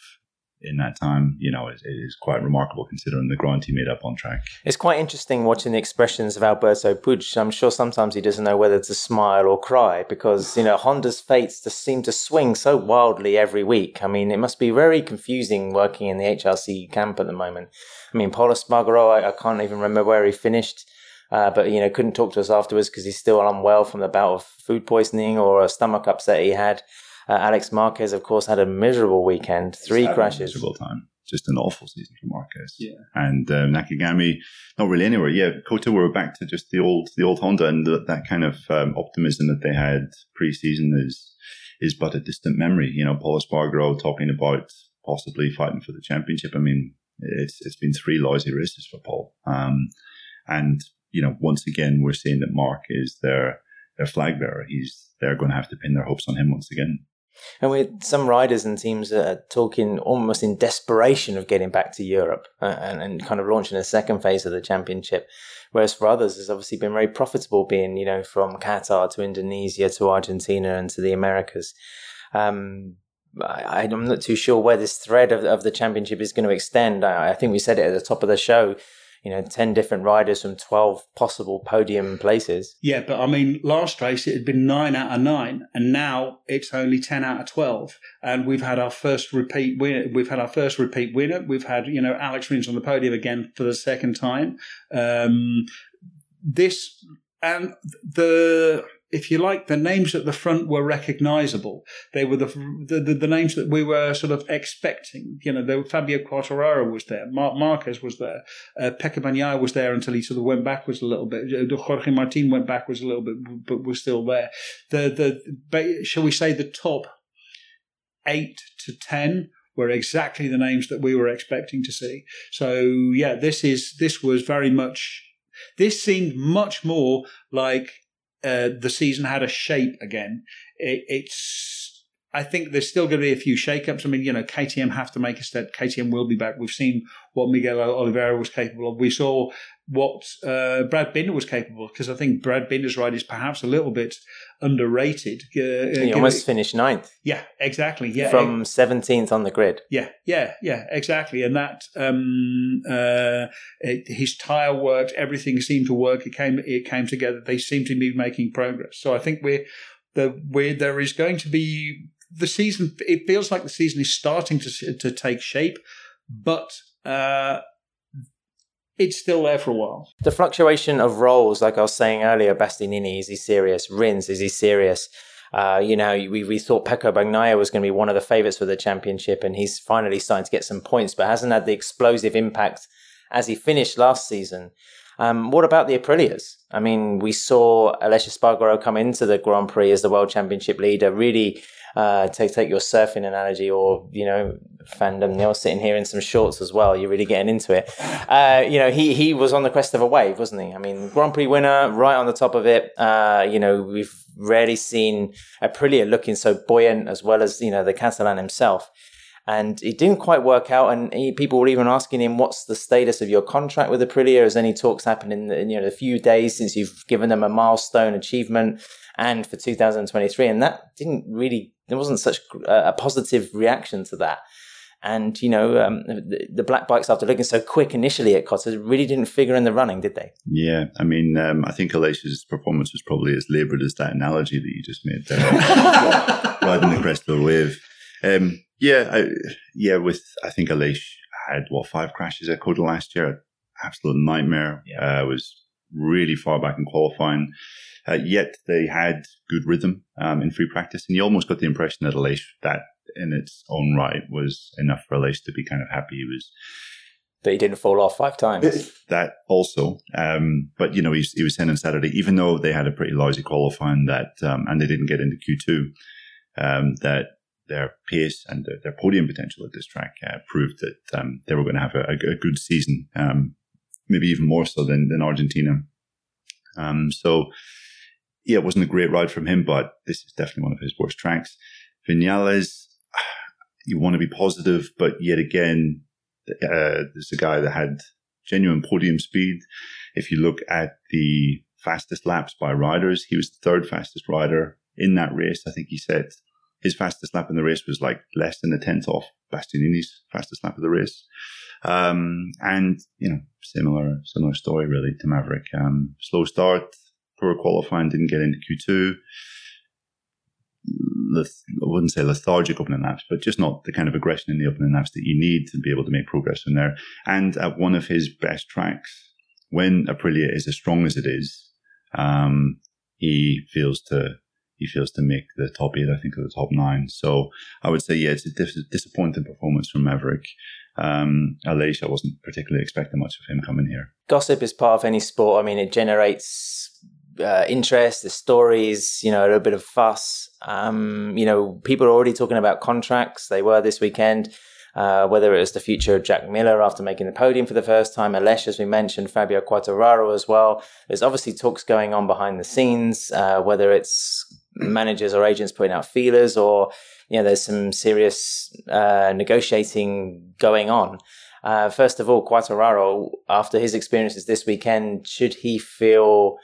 in that time, you know, it is quite remarkable considering the ground he made up on track. It's quite interesting watching the expressions of Alberto Puig. I'm sure sometimes he doesn't know whether to smile or cry because, you know, Honda's fates just seem to swing so wildly every week. I mean, it must be very confusing working in the HRC camp at the moment. I mean, Pol Espargaro, I, I can't even remember where he finished. Uh, but you know, couldn't talk to us afterwards because he's still unwell from the bout of food poisoning or a stomach upset he had. Uh, Alex Marquez, of course, had a miserable weekend, three crashes. miserable time. Just an awful season for Marquez. Yeah. And um, Nakagami, not really anywhere. Yeah, COTA were back to just the old, the old Honda, and the, that kind of um, optimism that they had pre-season is is but a distant memory. You know, Pol Espargaro talking about possibly fighting for the championship. I mean, it's it's been three lousy races for Pol. Um, and you know, once again, we're seeing that Marc is their their flag bearer. He's they're going to have to pin their hopes on him once again. And with some riders and teams are talking almost in desperation of getting back to Europe uh, and, and kind of launching a second phase of the championship. Whereas for others, it's obviously been very profitable being, you know, from Qatar to Indonesia to Argentina and to the Americas. Um, I, am not too sure where this thread of, of the championship is going to extend. I, I think we said it at the top of the show you know, 10 different riders from 12 possible podium places. Yeah, but I mean, last race it had been nine out of nine, and now it's only 10 out of 12. And we've had our first repeat winner. We've had our first repeat winner. We've had, you know, Alex Rins on the podium again for the second time. Um, this, and the, if you like, the names at the front were recognizable. They were the the, the, names that we were sort of expecting. You know, Fabio Quartararo was there, Marc Marquez was there, uh, Pecco Bagnaia was there until he sort of went backwards a little bit. Uh, Jorge Martin went backwards a little bit, but was still there. The the shall we say the top eight to ten were exactly the names that we were expecting to see. So yeah, this is this was very much. This seemed much more like uh, the season had a shape again. It, it's I think there's still going to be a few shakeups. I mean, you know, KTM have to make a step. KTM will be back. We've seen what Miguel Oliveira was capable of. We saw what uh, Brad Binder was capable of because I think Brad Binder's ride is perhaps a little bit underrated. Uh, he almost finished ninth. Yeah, exactly. Yeah, from seventeenth on the grid. Yeah, yeah, yeah, exactly. And that um, uh, it, his tire worked. Everything seemed to work. It came. It came together. They seem to be making progress. So I think we're the where there is going to be the season. It feels like the season is starting to to take shape, but. Uh, it's still there for a while. The fluctuation of roles, like I was saying earlier, Bastianini, is he serious? Rins, is he serious? Uh, you know, we, we thought Pecco Bagnaia was going to be one of the favourites for the championship, and he's finally starting to get some points, but hasn't had the explosive impact as he finished last season. Um, what about the Aprilias? I mean, we saw Aleix Espargaro come into the Grand Prix as the world championship leader, really uh, take take your surfing analogy, or you know, fandom Neil sitting here in some shorts as well. You're really getting into it. Uh, you know, he he was on the crest of a wave, wasn't he? I mean, Grand Prix winner, right on the top of it. Uh, you know, we've rarely seen Aprilia looking so buoyant as well as you know the Catalan himself and it didn't quite work out. And he, people were even asking him, "What's the status of your contract with Aprilia? Has any talks happened in in, you know the few days since you've given them a milestone achievement?" and for 2023. And that didn't really, there wasn't such a positive reaction to that. And, you know, um, the, the, black bikes, after looking so quick initially at COTA, really didn't figure in the running, did they? Yeah. I mean, um, I think Aleixo's performance was probably as laboured as that analogy that you just made there. riding the crest of the wave. Um, yeah. I, yeah. With, I think Aleix had, what, five crashes at COTA last year? Absolute nightmare. Yeah. Uh, was really far back in qualifying. Uh, yet they had good rhythm um, in free practice, and you almost got the impression that Aleix that in its own right was enough for Aleix to be kind of happy. He was that he didn't fall off five times. That also, um, but you know, he, he was saying on Saturday, even though they had a pretty lousy qualifying that, um, and they didn't get into Q two, um, that their pace and their, their, podium potential at this track uh, proved that um, they were going to have a, a, good season, um, maybe even more so than, than Argentina. Um, so, yeah, it wasn't a great ride from him, but this is definitely one of his worst tracks. Vinales, you want to be positive, but yet again, uh, there's a guy that had genuine podium speed. If you look at the fastest laps by riders, he was the third fastest rider in that race. I think he said his fastest lap in the race was like less than a tenth off Bastianini's fastest lap of the race. Um, and you know, similar similar story really to Maverick. Um, slow start, poor qualifying, didn't get into Q two. I wouldn't say lethargic opening laps, but just not the kind of aggression in the opening laps that you need to be able to make progress from there. And at one of his best tracks, when Aprilia is as strong as it is, um, he feels to he feels to make the top eight, I think, of the top nine. So I would say, yeah, it's a dis- disappointing performance from Maverick. Um, I wasn't particularly expecting much of him coming here. Gossip is part of any sport. I mean, it generates uh, interest, the stories, you know, a little bit of fuss. Um, you know, people are already talking about contracts. They were this weekend. Uh, whether it was the future of Jack Miller after making the podium for the first time, Aleix, as we mentioned, Fabio Quartararo as well. There's obviously talks going on behind the scenes, uh, whether it's managers or agents putting out feelers or, you know, there's some serious uh, negotiating going on. Uh, first of all, Quartararo, after his experiences this weekend, should he feel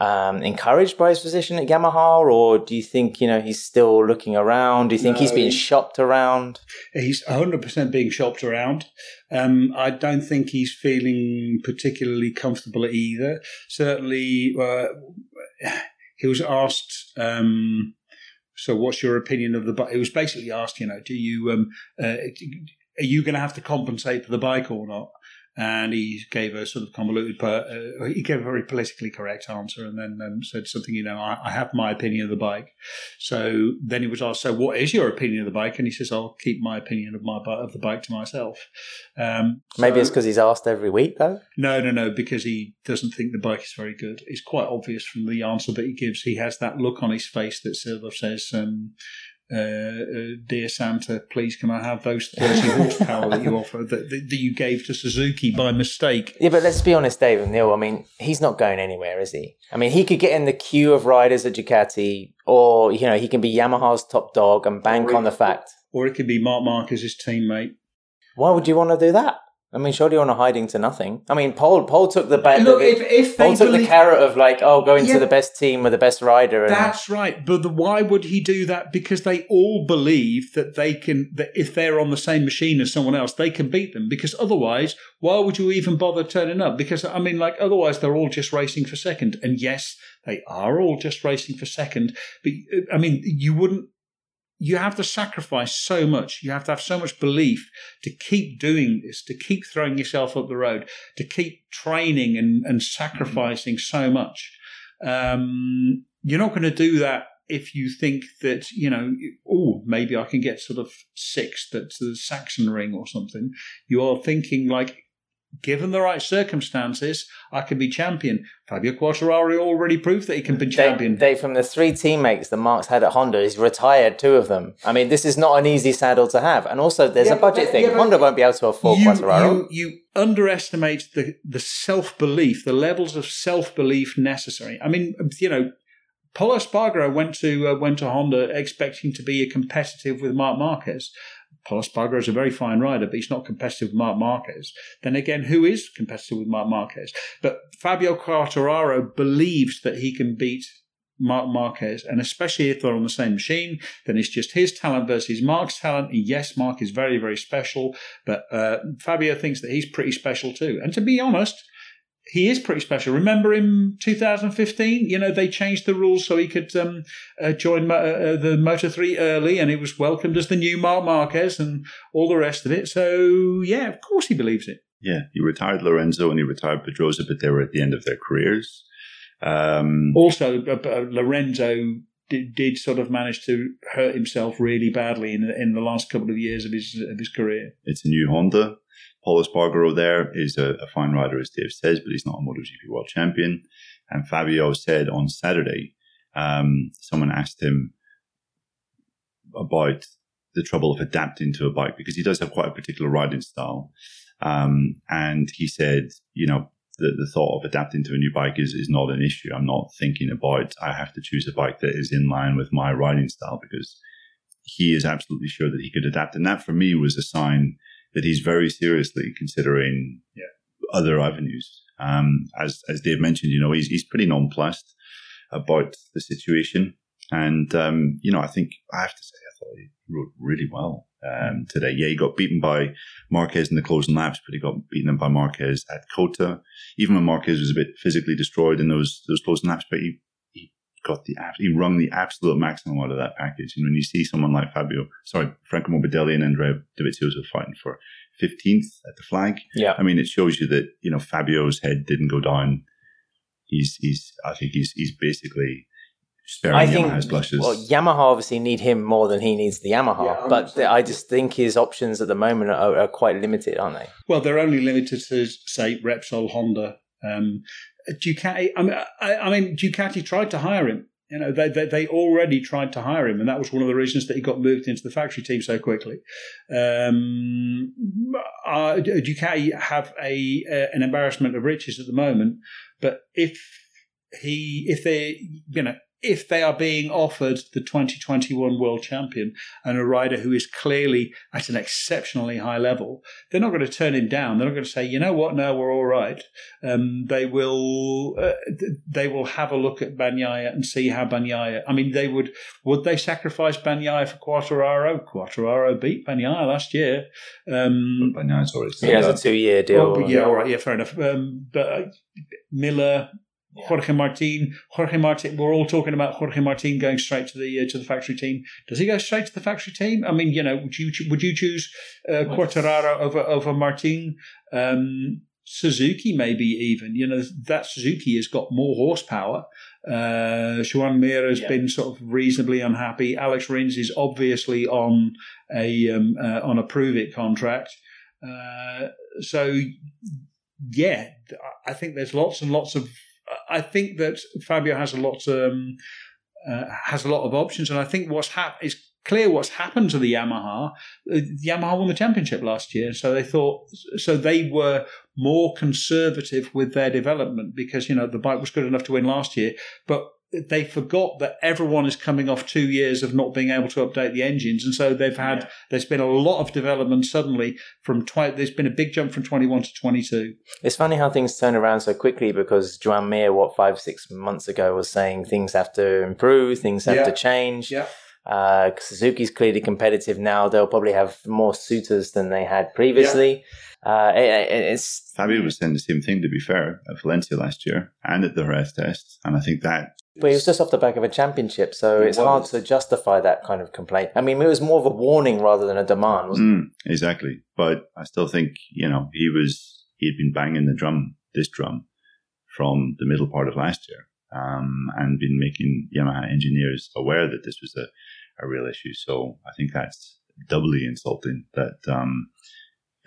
um, encouraged by his position at Yamaha, or do you think you know he's still looking around? Do you think no, he's being shopped around? He's 100% being shopped around. Um, I don't think he's feeling particularly comfortable either. Certainly, uh, he was asked. Um, so, what's your opinion of the bike? It was basically asked, you know, do you um, uh, are you going to have to compensate for the bike or not? And he gave a sort of convoluted, uh, he gave a very politically correct answer, and then um, said something, you know, I, I, have my opinion of the bike. So then he was asked, so what is your opinion of the bike? And he says, I'll keep my opinion of my of the bike to myself. Um, Maybe so, it's because he's asked every week, though. No, no, no, because he doesn't think the bike is very good. It's quite obvious from the answer that he gives. He has that look on his face that sort of says, um, uh, uh, dear Santa, please can I have those 30 horsepower that you offer that, that, that, you gave to Suzuki by mistake? Yeah, but let's be honest, Dave and Neil. I mean, he's not going anywhere, is he? I mean, he could get in the queue of riders at Ducati, or, you know, he can be Yamaha's top dog and bank on the fact. Or it could be Marc Marquez's teammate. Why would you want to do that? I mean, surely you're not hiding to nothing. I mean, Paul Pol took the ba- look. If, if Pol took believe- the carrot of like, oh, going yeah, to the best team with the best rider. And- that's right. But the, why would he do that? Because they all believe that they can. That if they're on the same machine as someone else, they can beat them. Because otherwise, why would you even bother turning up? Because I mean, like, otherwise they're all just racing for second. And yes, they are all just racing for second. But I mean, you wouldn't you have to sacrifice so much. You have to have so much belief to keep doing this, to keep throwing yourself up the road, to keep training and, and sacrificing so much. Um, you're not going to do that if you think that, you know, oh, maybe I can get sort of sixth at the Sachsenring or something. You are thinking like, given the right circumstances, I can be champion. Fabio Quartararo already proved that he can be champion. They, they, from the three teammates that Marc's had at Honda, he's retired two of them. I mean, this is not an easy saddle to have. And also, there's yeah, a budget but, thing. Yeah, Honda won't be able to afford you, Quartararo. You, you underestimate the, the self belief, the levels of self belief necessary. I mean, you know, Pol Espargaro went to uh, went to Honda expecting to be a competitive with Marc Marquez. Pol Espargaro is a very fine rider, but he's not competitive with Marc Marquez. Then again, who is competitive with Marc Marquez? But Fabio Quartararo believes that he can beat Marc Marquez, and especially if they're on the same machine, then it's just his talent versus Marc's talent. And yes, Marc is very, very special, but uh, Fabio thinks that he's pretty special too. And to be honest, he is pretty special. Remember in 2015, you know, they changed the rules so he could um, uh, join uh, uh, the Moto 3 early and he was welcomed as the new Marc Marquez and all the rest of it. So, yeah, of course he believes it. Yeah, he retired Lorenzo and he retired Pedrosa, but they were at the end of their careers. Um, also, uh, uh, Lorenzo did, did, sort of manage to hurt himself really badly in, in the last couple of years of his of his career. It's a new Honda. Pol Espargaro there is a, a, fine rider, as Dave says, but he's not a MotoGP world champion. And Fabio said on Saturday, um, someone asked him about the trouble of adapting to a bike because he does have quite a particular riding style. Um, and he said, you know, the, the thought of adapting to a new bike is, is not an issue. I'm not thinking about, I have to choose a bike that is in line with my riding style because he is absolutely sure that he could adapt. And that for me was a sign that he's very seriously considering yeah. other avenues. Um, as, as Dave mentioned, you know, he's, he's pretty nonplussed about the situation. And, um, you know, I think I have to say, I thought he rode really well um, today. Yeah, he got beaten by Marquez in the closing laps, but he got beaten by Marquez at COTA. Even when Marquez was a bit physically destroyed in those those closing laps, but he he got the he wrung the absolute maximum out of that package. And when you see someone like Fabio, sorry, Franco Morbidelli and Andrea Dovizioso fighting for 15th at the flag, yeah, I mean, it shows you that you know Fabio's head didn't go down. He's he's I think he's he's basically sparing I think, Yamaha's blushes. Well, Yamaha obviously need him more than he needs the Yamaha, yeah, but I just think his options at the moment are, are, quite limited, aren't they? Well, they're only limited to say Repsol, Honda, um, Ducati. I mean, I, I mean, Ducati tried to hire him. You know, they, they, they already tried to hire him, and that was one of the reasons that he got moved into the factory team so quickly. Um, uh, Ducati have a uh, an embarrassment of riches at the moment, but if he if they you know if they are being offered the 2021 world champion and a rider who is clearly at an exceptionally high level, they're not going to turn him down. They're not going to say, you know what, no, we're all right. Um, they will uh, they will have a look at Bagnaia and see how Bagnaia. I mean, they would would they sacrifice Bagnaia for Quartararo? Quartararo beat Bagnaia last year. Um, Bagnaia's already he has a two year deal. Well, yeah, all right, yeah, fair enough. Um, but uh, Miller, Jorge Martin, Jorge Martin. We're all talking about Jorge Martin going straight to the uh, to the factory team. Does he go straight to the factory team? I mean, you know, would you would you choose uh, Quartararo over over Martin? Um, Suzuki, maybe even. You know, that Suzuki has got more horsepower. Uh, Joan Mir has yeah. been sort of reasonably unhappy. Alex Rins is obviously on a um, uh, on a prove it contract. Uh, so, yeah, I think there's lots and lots of I think that Fabio has a lot um, uh, has a lot of options, and I think what's hap- is clear what's happened to the Yamaha. Uh, Yamaha won the championship last year, so they thought so they were more conservative with their development because you know the bike was good enough to win last year, but they forgot that everyone is coming off two years of not being able to update the engines, and so they've had yeah. there's been a lot of development suddenly from twi- there's been a big jump from 21 to 22. It's funny how things turn around so quickly because Joan Mir, what five six months ago, was saying things have to improve, things have yeah. to change. Yeah. Uh, Suzuki's clearly competitive now. They'll probably have more suitors than they had previously. Yeah. Uh, it, it's Fabio was saying the same thing. To be fair, at Valencia last year and at the Jerez test, and I think that but he was just off the back of a championship, so it it's was. hard to justify that kind of complaint. I mean, it was more of a warning rather than a demand, wasn't mm. Exactly. But I still think, you know, he was, he had been banging the drum, this drum, from the middle part of last year, um, and been making Yamaha engineers aware that this was a, a real issue. So I think that's doubly insulting that um,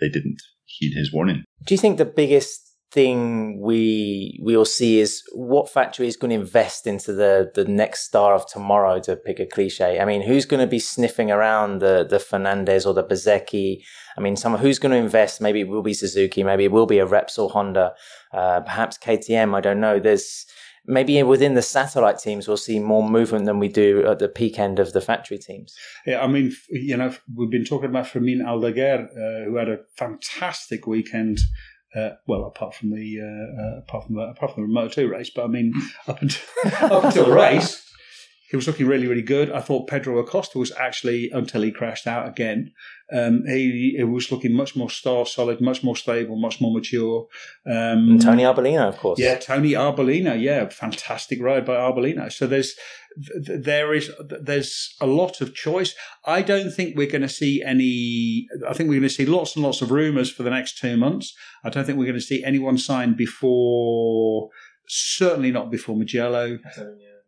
they didn't heed his warning. Do you think the biggest thing we we'll see is what factory is going to invest into the the next star of tomorrow to pick a cliche. I mean, who's going to be sniffing around the the Fernandez or the Bezzecchi? I mean, someone who's going to invest? Maybe it will be Suzuki, maybe it will be a Repsol Honda, uh, perhaps KTM. I don't know. There's maybe within the satellite teams we'll see more movement than we do at the peak end of the factory teams. Yeah, I mean, you know, we've been talking about Fermin Aldeguer, uh, who had a fantastic weekend Uh, well, apart from the uh, uh, apart from the apart from the Moto Two race, but I mean, up until up until the race, he was looking really, really good. I thought Pedro Acosta was actually until he crashed out again. Um, he, he was looking much more star solid, much more stable, much more mature. Um, And Tony Arbolino, of course. yeah, Tony Arbolino. Yeah, fantastic ride by Arbolino. So there's there is there's a lot of choice. I don't think we're going to see any. I think we're going to see lots and lots of rumours for the next two months. I don't think we're going to see anyone signed before. Certainly not before Mugello.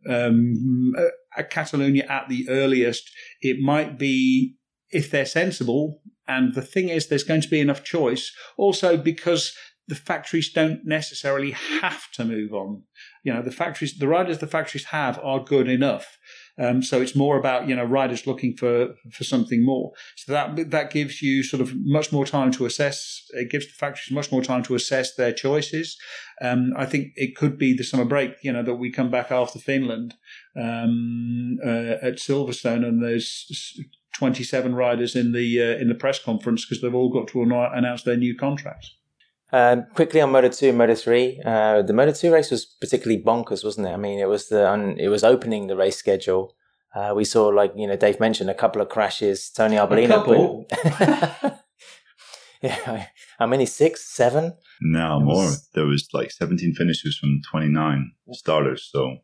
Um, Catalonia at the earliest. It might be if they're sensible. And the thing is, there's going to be enough choice. Also, because the factories don't necessarily have to move on. You know, the factories, the riders the factories have are good enough. Um, so it's more about you know riders looking for for something more. So that that gives you sort of much more time to assess. It gives the factories much more time to assess their choices. Um, I think it could be the summer break. You know that we come back after Finland um, uh, at Silverstone, and there's 27 riders in the uh, in the press conference because they've all got to announce their new contracts. Um, quickly on Moto Two, Moto Three. Uh, the Moto Two race was particularly bonkers, wasn't it? I mean, it was the un- it was opening the race schedule. Uh, we saw, like you know, Dave mentioned a couple of crashes. Tony Arbolino. couple? put- yeah, how many? Six, seven? No, It more. There was like 17 finishes from 29 starters, so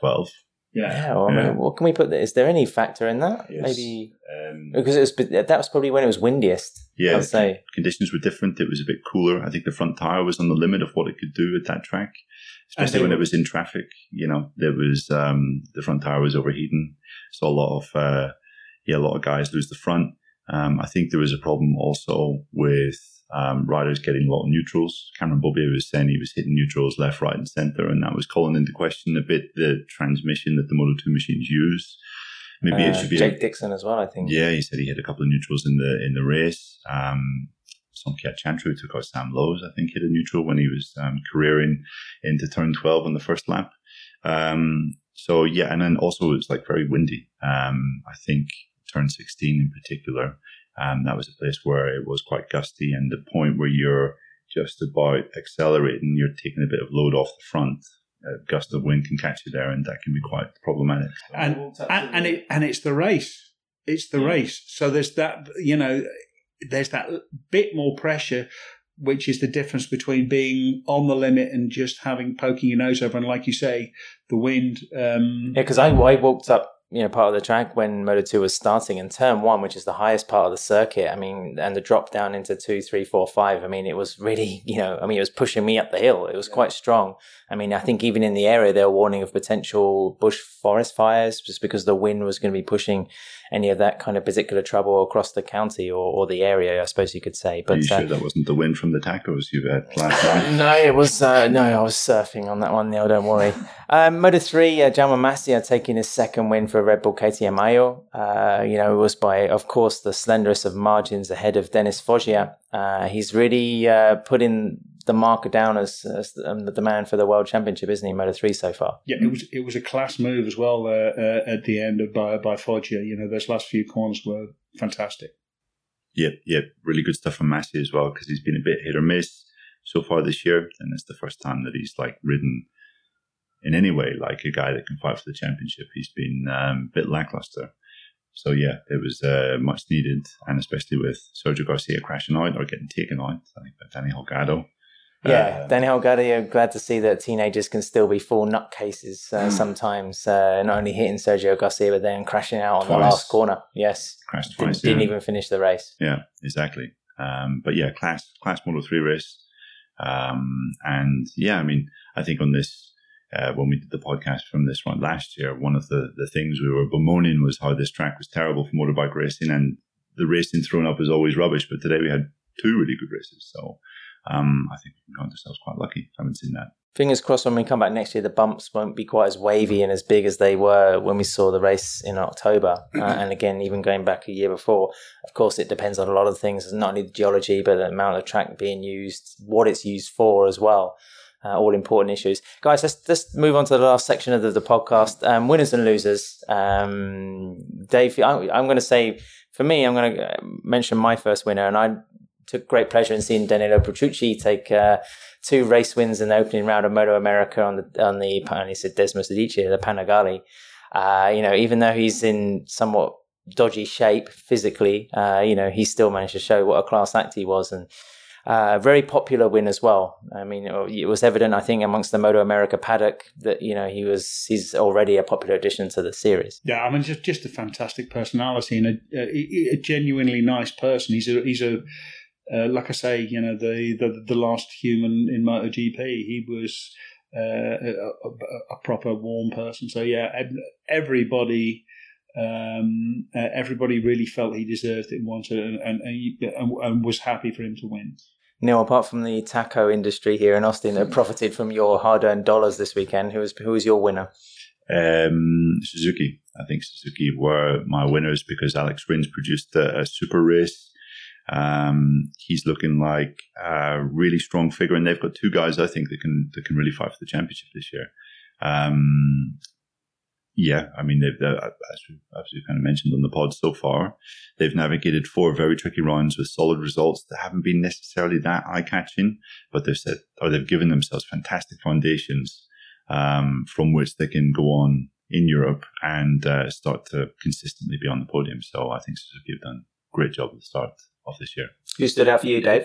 12. Yeah. Well, I mean, Yeah. what can we put? There? Is there any factor in that? Yes. Maybe Um, because it was that was probably when it was windiest. yeah, I'd say. conditions were different. It was a bit cooler. I think the front tire was on the limit of what it could do at that track, especially when it was in traffic. You know, there was um, the front tire was overheating. so a lot of uh, yeah, a lot of guys lose the front. Um, I think there was a problem also with um, riders getting a lot of neutrals. Cameron Beaubier was saying he was hitting neutrals left, right, and centre, and that was calling into question a bit the transmission that the Moto 2 machines use. Maybe it Uh, should be a- Jake Dixon as well. I think. yeah, he said he had a couple of neutrals in the in the race. Um, Somkiat Chantra took out Sam Lowes, I think, hit a neutral when he was um, careering into turn 12 on the first lap. Um, so, yeah, and then also it was like very windy. Um, I think turn 16 in particular, um, that was a place where it was quite gusty. And the point where you're just about accelerating, you're taking a bit of load off the front. A gust of wind can catch you there, and that can be quite problematic. and and, and it and it's the race. It's the race. So there's that you know, there's that bit more pressure, which is the difference between being on the limit and just having poking your nose over. And like you say, the wind. Um, Yeah, because I, I walked up, you know, part of the track when Moto 2 was starting and turn one, which is the highest part of the circuit. I mean, and the drop down into two, three, four, five. I mean, it was really, you know, I mean, it was pushing me up the hill. It was quite strong. I mean, I think even in the area, they were warning of potential bush forest fires just because the wind was going to be pushing any of that kind of particular trouble across the county or, or the area, I suppose you could say. But Are you uh, sure that wasn't the wind from the tacos you had last night? no, it was uh, no. I was surfing on that one, Neil. Don't worry. Um, Moto three, uh, Jaume Masia taking his second win for Red Bull KTM Ajo. Uh, you know, it was by, of course, the slenderest of margins ahead of Dennis Foggia. Uh, he's really uh, putting the marker down as, as um, the man for the world championship, isn't he? Moto three so far. yeah, it was it was a class move as well uh, uh, at the end of by by Foggia. You know, those last few corners were fantastic. Yep, yep. Really good stuff from Masia as well because he's been a bit hit or miss so far this year. And it's the first time that he's like ridden in any way like a guy that can fight for the championship. He's been um, a bit lackluster. So yeah, it was uh, much needed, and especially with Sergio Garcia crashing out or getting taken out, I think by Danny Holgado. Yeah, Uh, Daniel Gadio, glad to see that teenagers can still be full nutcases uh, sometimes, uh, not only hitting Sergio Garcia, but then crashing out on the last corner. Yes. crashed Didn't, twice. didn't even finish the race. Yeah, exactly. Um, but yeah, class class Moto three race, um, and yeah, I mean, I think on this uh, when we did the podcast from this one last year, one of the the things we were bemoaning was how this track was terrible for motorbike racing, and the racing thrown up is always rubbish. But today we had two really good races, so um, I think we count ourselves quite lucky. I haven't seen that. Fingers crossed when we come back next year, the bumps won't be quite as wavy and as big as they were when we saw the race in October. Uh, and again, even going back a year before, of course, it depends on a lot of things, not only the geology, but the amount of track being used, what it's used for as well. Uh, all important issues, guys. Let's let's move on to the last section of the, the podcast. Um, winners and losers. Um, Dave, I, I'm going to say for me, I'm going to mention my first winner, and I took great pleasure in seeing Danilo Petrucci take uh, two race wins in the opening round of Moto America on the on the I said Desmosedici, the Panigale. Uh, you know, even though he's in somewhat dodgy shape physically, uh, you know, he still managed to show what a class act he was and uh, very popular win as well. I mean, it was evident, I think, amongst the Moto America paddock that you know he was he's already a popular addition to the series. Yeah, I mean, just just a fantastic personality and a, a, a genuinely nice person. He's a he's a uh, like I say, you know, the, the the last human in MotoGP. He was uh, a, a, proper warm person. So yeah, everybody um, uh, everybody really felt he deserved it and wanted it and, and, and, was happy for him to win. Neil, apart from the taco industry here in Austin that profited from your hard-earned dollars this weekend, who was who was your winner? Um, Suzuki. I think Suzuki were my winners because Alex Rins produced a, a super race. Um, he's looking like a really strong figure, and they've got two guys I think that can that can really fight for the championship this year. Um, yeah, I mean, they've, as, we, as we kind of mentioned on the pod so far, they've navigated four very tricky rounds with solid results that haven't been necessarily that eye catching, but they've said, or they've given themselves fantastic foundations um, from which they can go on in Europe and uh, start to consistently be on the podium. So I think Suzuki have done a great job at the start of this year. Who stood out for you, Dave?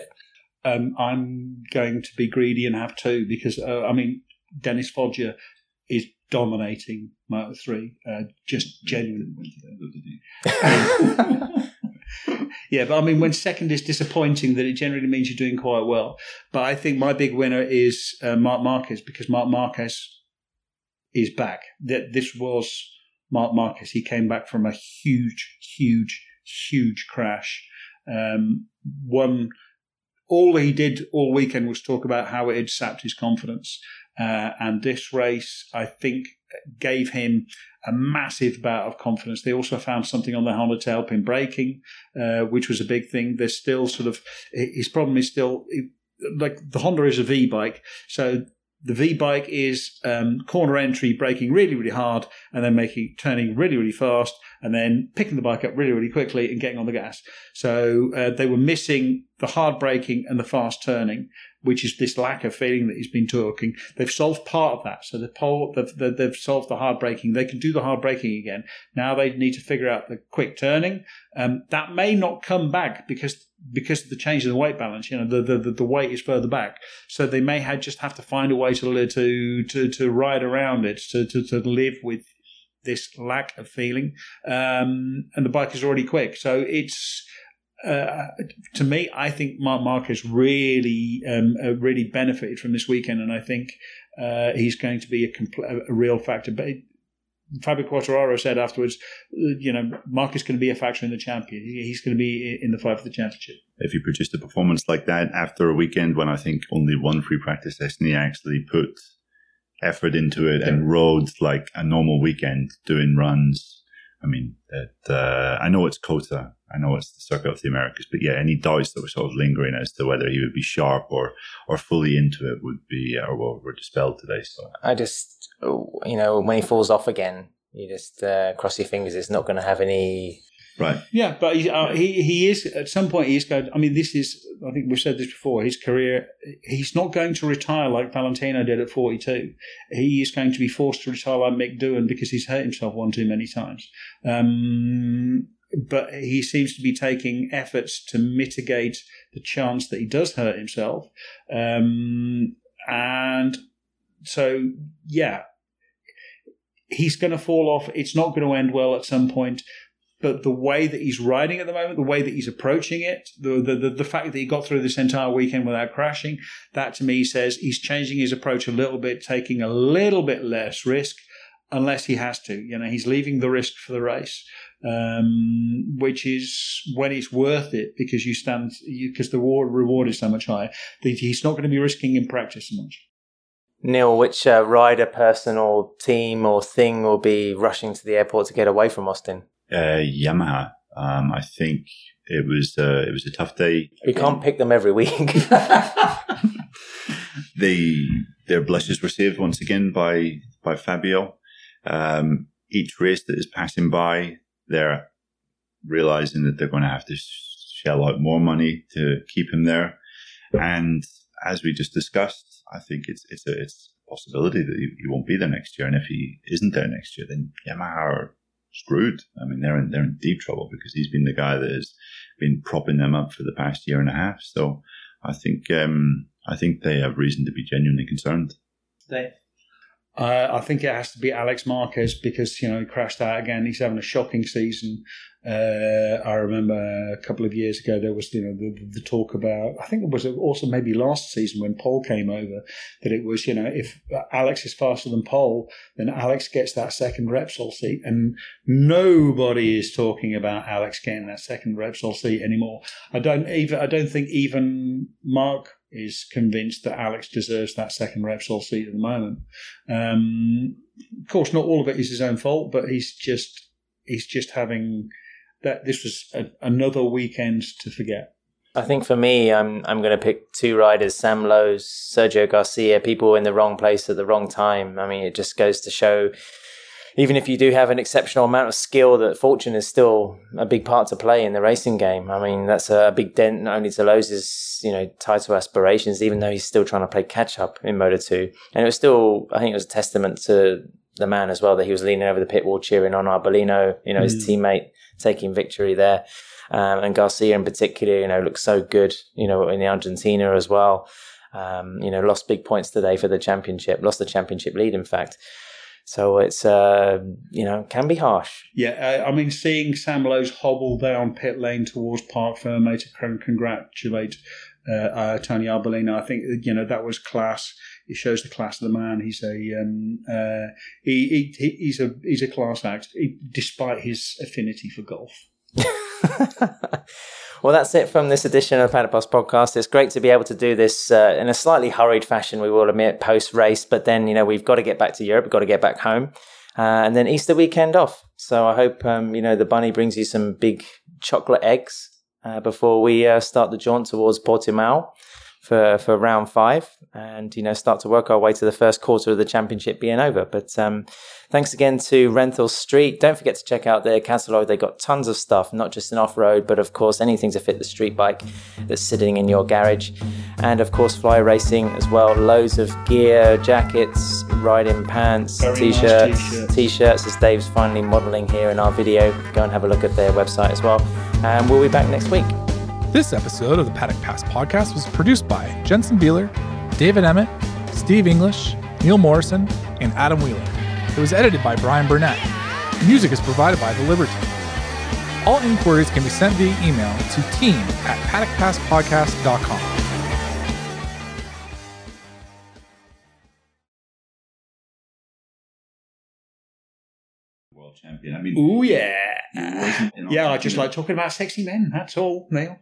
Um, I'm going to be greedy and have two because, uh, I mean, Dennis Foggia is dominating Moto 3. Uh, just genuinely. yeah, but I mean, when second is disappointing, that it generally means you're doing quite well. But I think my big winner is uh, Marc Marquez because Marc Marquez is back. That this was Marc Marquez. He came back from a huge, huge, huge crash. Um, one all he did all weekend was talk about how it had sapped his confidence. Uh, and this race, I think, gave him a massive bout of confidence. They also found something on the Honda tailpin braking, uh, which was a big thing. There's still sort of his problem is still like the Honda is a V bike, so the V bike is um, corner entry, braking really, really hard, and then making turning really, really fast, and then picking the bike up really, really quickly and getting on the gas. So uh, they were missing the hard braking and the fast turning, which is this lack of feeling that he's been talking. They've solved part of that. So the pole, they've, they've solved the hard braking. They can do the hard braking again. Now they need to figure out the quick turning. Um, that may not come back because because of the change in the weight balance. You know, the the, the weight is further back, so they may have just have to find a way to to to, to ride around it to, to to live with this lack of feeling. Um, and the bike is already quick, so it's uh, to me, I think Marc Marquez really, um, uh, really benefited from this weekend, and I think uh, he's going to be a, compl- a real factor. But Fabio Quartararo said afterwards, uh, you know, Marc is going to be a factor in the champion. He's going to be in the fight for the championship. If you produced a performance like that after a weekend when I think only one free practice session, he actually put effort into it and rode like a normal weekend doing runs I mean, that uh, I know it's COTA, I know it's the Circuit of the Americas, but yeah, any doubts that were sort of lingering as to whether he would be sharp or or fully into it would be or well, were dispelled today. So I just, you know, when he falls off again, you just uh, cross your fingers. It's not going to have any Right. Yeah, but he, uh, he he is at some point he's going. I mean, this is I think we've said this before. His career, he's not going to retire like Valentino did at forty two. He is going to be forced to retire like Mick Doohan because he's hurt himself one too many times. Um, but he seems to be taking efforts to mitigate the chance that he does hurt himself. Um, and so, yeah, he's going to fall off. It's not going to end well at some point but the way that he's riding at the moment, the way that he's approaching it, the, the, the, fact that he got through this entire weekend without crashing, that to me says he's changing his approach a little bit, taking a little bit less risk, unless he has to. You know, he's leaving the risk for the race, um, which is when it's worth it because you stand, because the reward is so much higher. He's not going to be risking in practice so much. Neil, which uh, rider, person, or team, or thing will be rushing to the airport to get away from Austin? Uh, Yamaha. Um, I think it was uh, it was a tough day. We can't pick them every week. they their blushes were saved once again by by Fabio. Um, each race that is passing by, they're realizing that they're going to have to shell out more money to keep him there. And as we just discussed, I think it's it's a it's a possibility that he, he won't be there next year. And if he isn't there next year, then Yamaha are screwed. I mean, they're in they're in deep trouble because he's been the guy that has been propping them up for the past year and a half. So I think um, I think they have reason to be genuinely concerned. They. Uh, I think it has to be Alex Marquez because you know he crashed out again. He's having a shocking season. Uh, I remember a couple of years ago there was you know the, the, talk about I think it was also maybe last season when Pol came over that it was you know if Alex is faster than Pol then Alex gets that second Repsol seat and nobody is talking about Alex getting that second Repsol seat anymore. I don't even I don't think even Marc is convinced that Alex deserves that second Repsol seat at the moment. Um, of course, not all of it is his own fault, but he's just he's just having that. This was a, another weekend to forget. I think for me, I'm I'm going to pick two riders: Sam Lowes, Sergio Garcia. People in the wrong place at the wrong time. I mean, it just goes to show even if you do have an exceptional amount of skill, that fortune is still a big part to play in the racing game. I mean, that's a big dent not only to Lowes's, you know, title aspirations, even though he's still trying to play catch up in Moto 2. And it was still, I think it was a testament to the man as well that he was leaning over the pit wall cheering on Arbolino, you know, mm. his teammate taking victory there. Um, and Garcia in particular, you know, looks so good, you know, in the Argentina as well. Um, you know, lost big points today for the championship, lost the championship lead, in fact. So it's uh, you know can be harsh. Yeah, uh, I mean, seeing Sam Lowes hobble down pit lane towards Parc Fermé to congratulate uh, uh, Tony Arbolino, I think you know that was class. It shows the class of the man. He's a um, uh, he, he, he's a he's a class act, he, despite his affinity for golf. Well, that's it from this edition of Paddock Pass podcast. It's great to be able to do this uh, in a slightly hurried fashion, we will admit, post race. But then, you know, we've got to get back to Europe. We've got to get back home. Uh, and then Easter weekend off. So I hope, um, you know, the bunny brings you some big chocolate eggs uh, before we uh, start the jaunt towards Portimao for, for round five and, you know, start to work our way to the first quarter of the championship being over. But um, thanks again to Renthal Street. Don't forget to check out their catalog. They've got tons of stuff, not just in off road, but of course anything to fit the street bike that's sitting in your garage. And of course, Fly Racing as well. Loads of gear, jackets, riding pants, t shirts, nice t shirts, as Dave's finally modeling here in our video. Go and have a look at their website as well. And we'll be back next week. This episode of the Paddock Pass podcast was produced by Jensen Beeler, David Emmett, Steve English, Neil Morrison, and Adam Wheeler. It was edited by Brian Burnett. Music is provided by The Liberty. All inquiries can be sent via email to team at paddockpasspodcast.com. World champion. I mean, oh yeah, yeah. I just like talking about sexy men. That's all, Neil.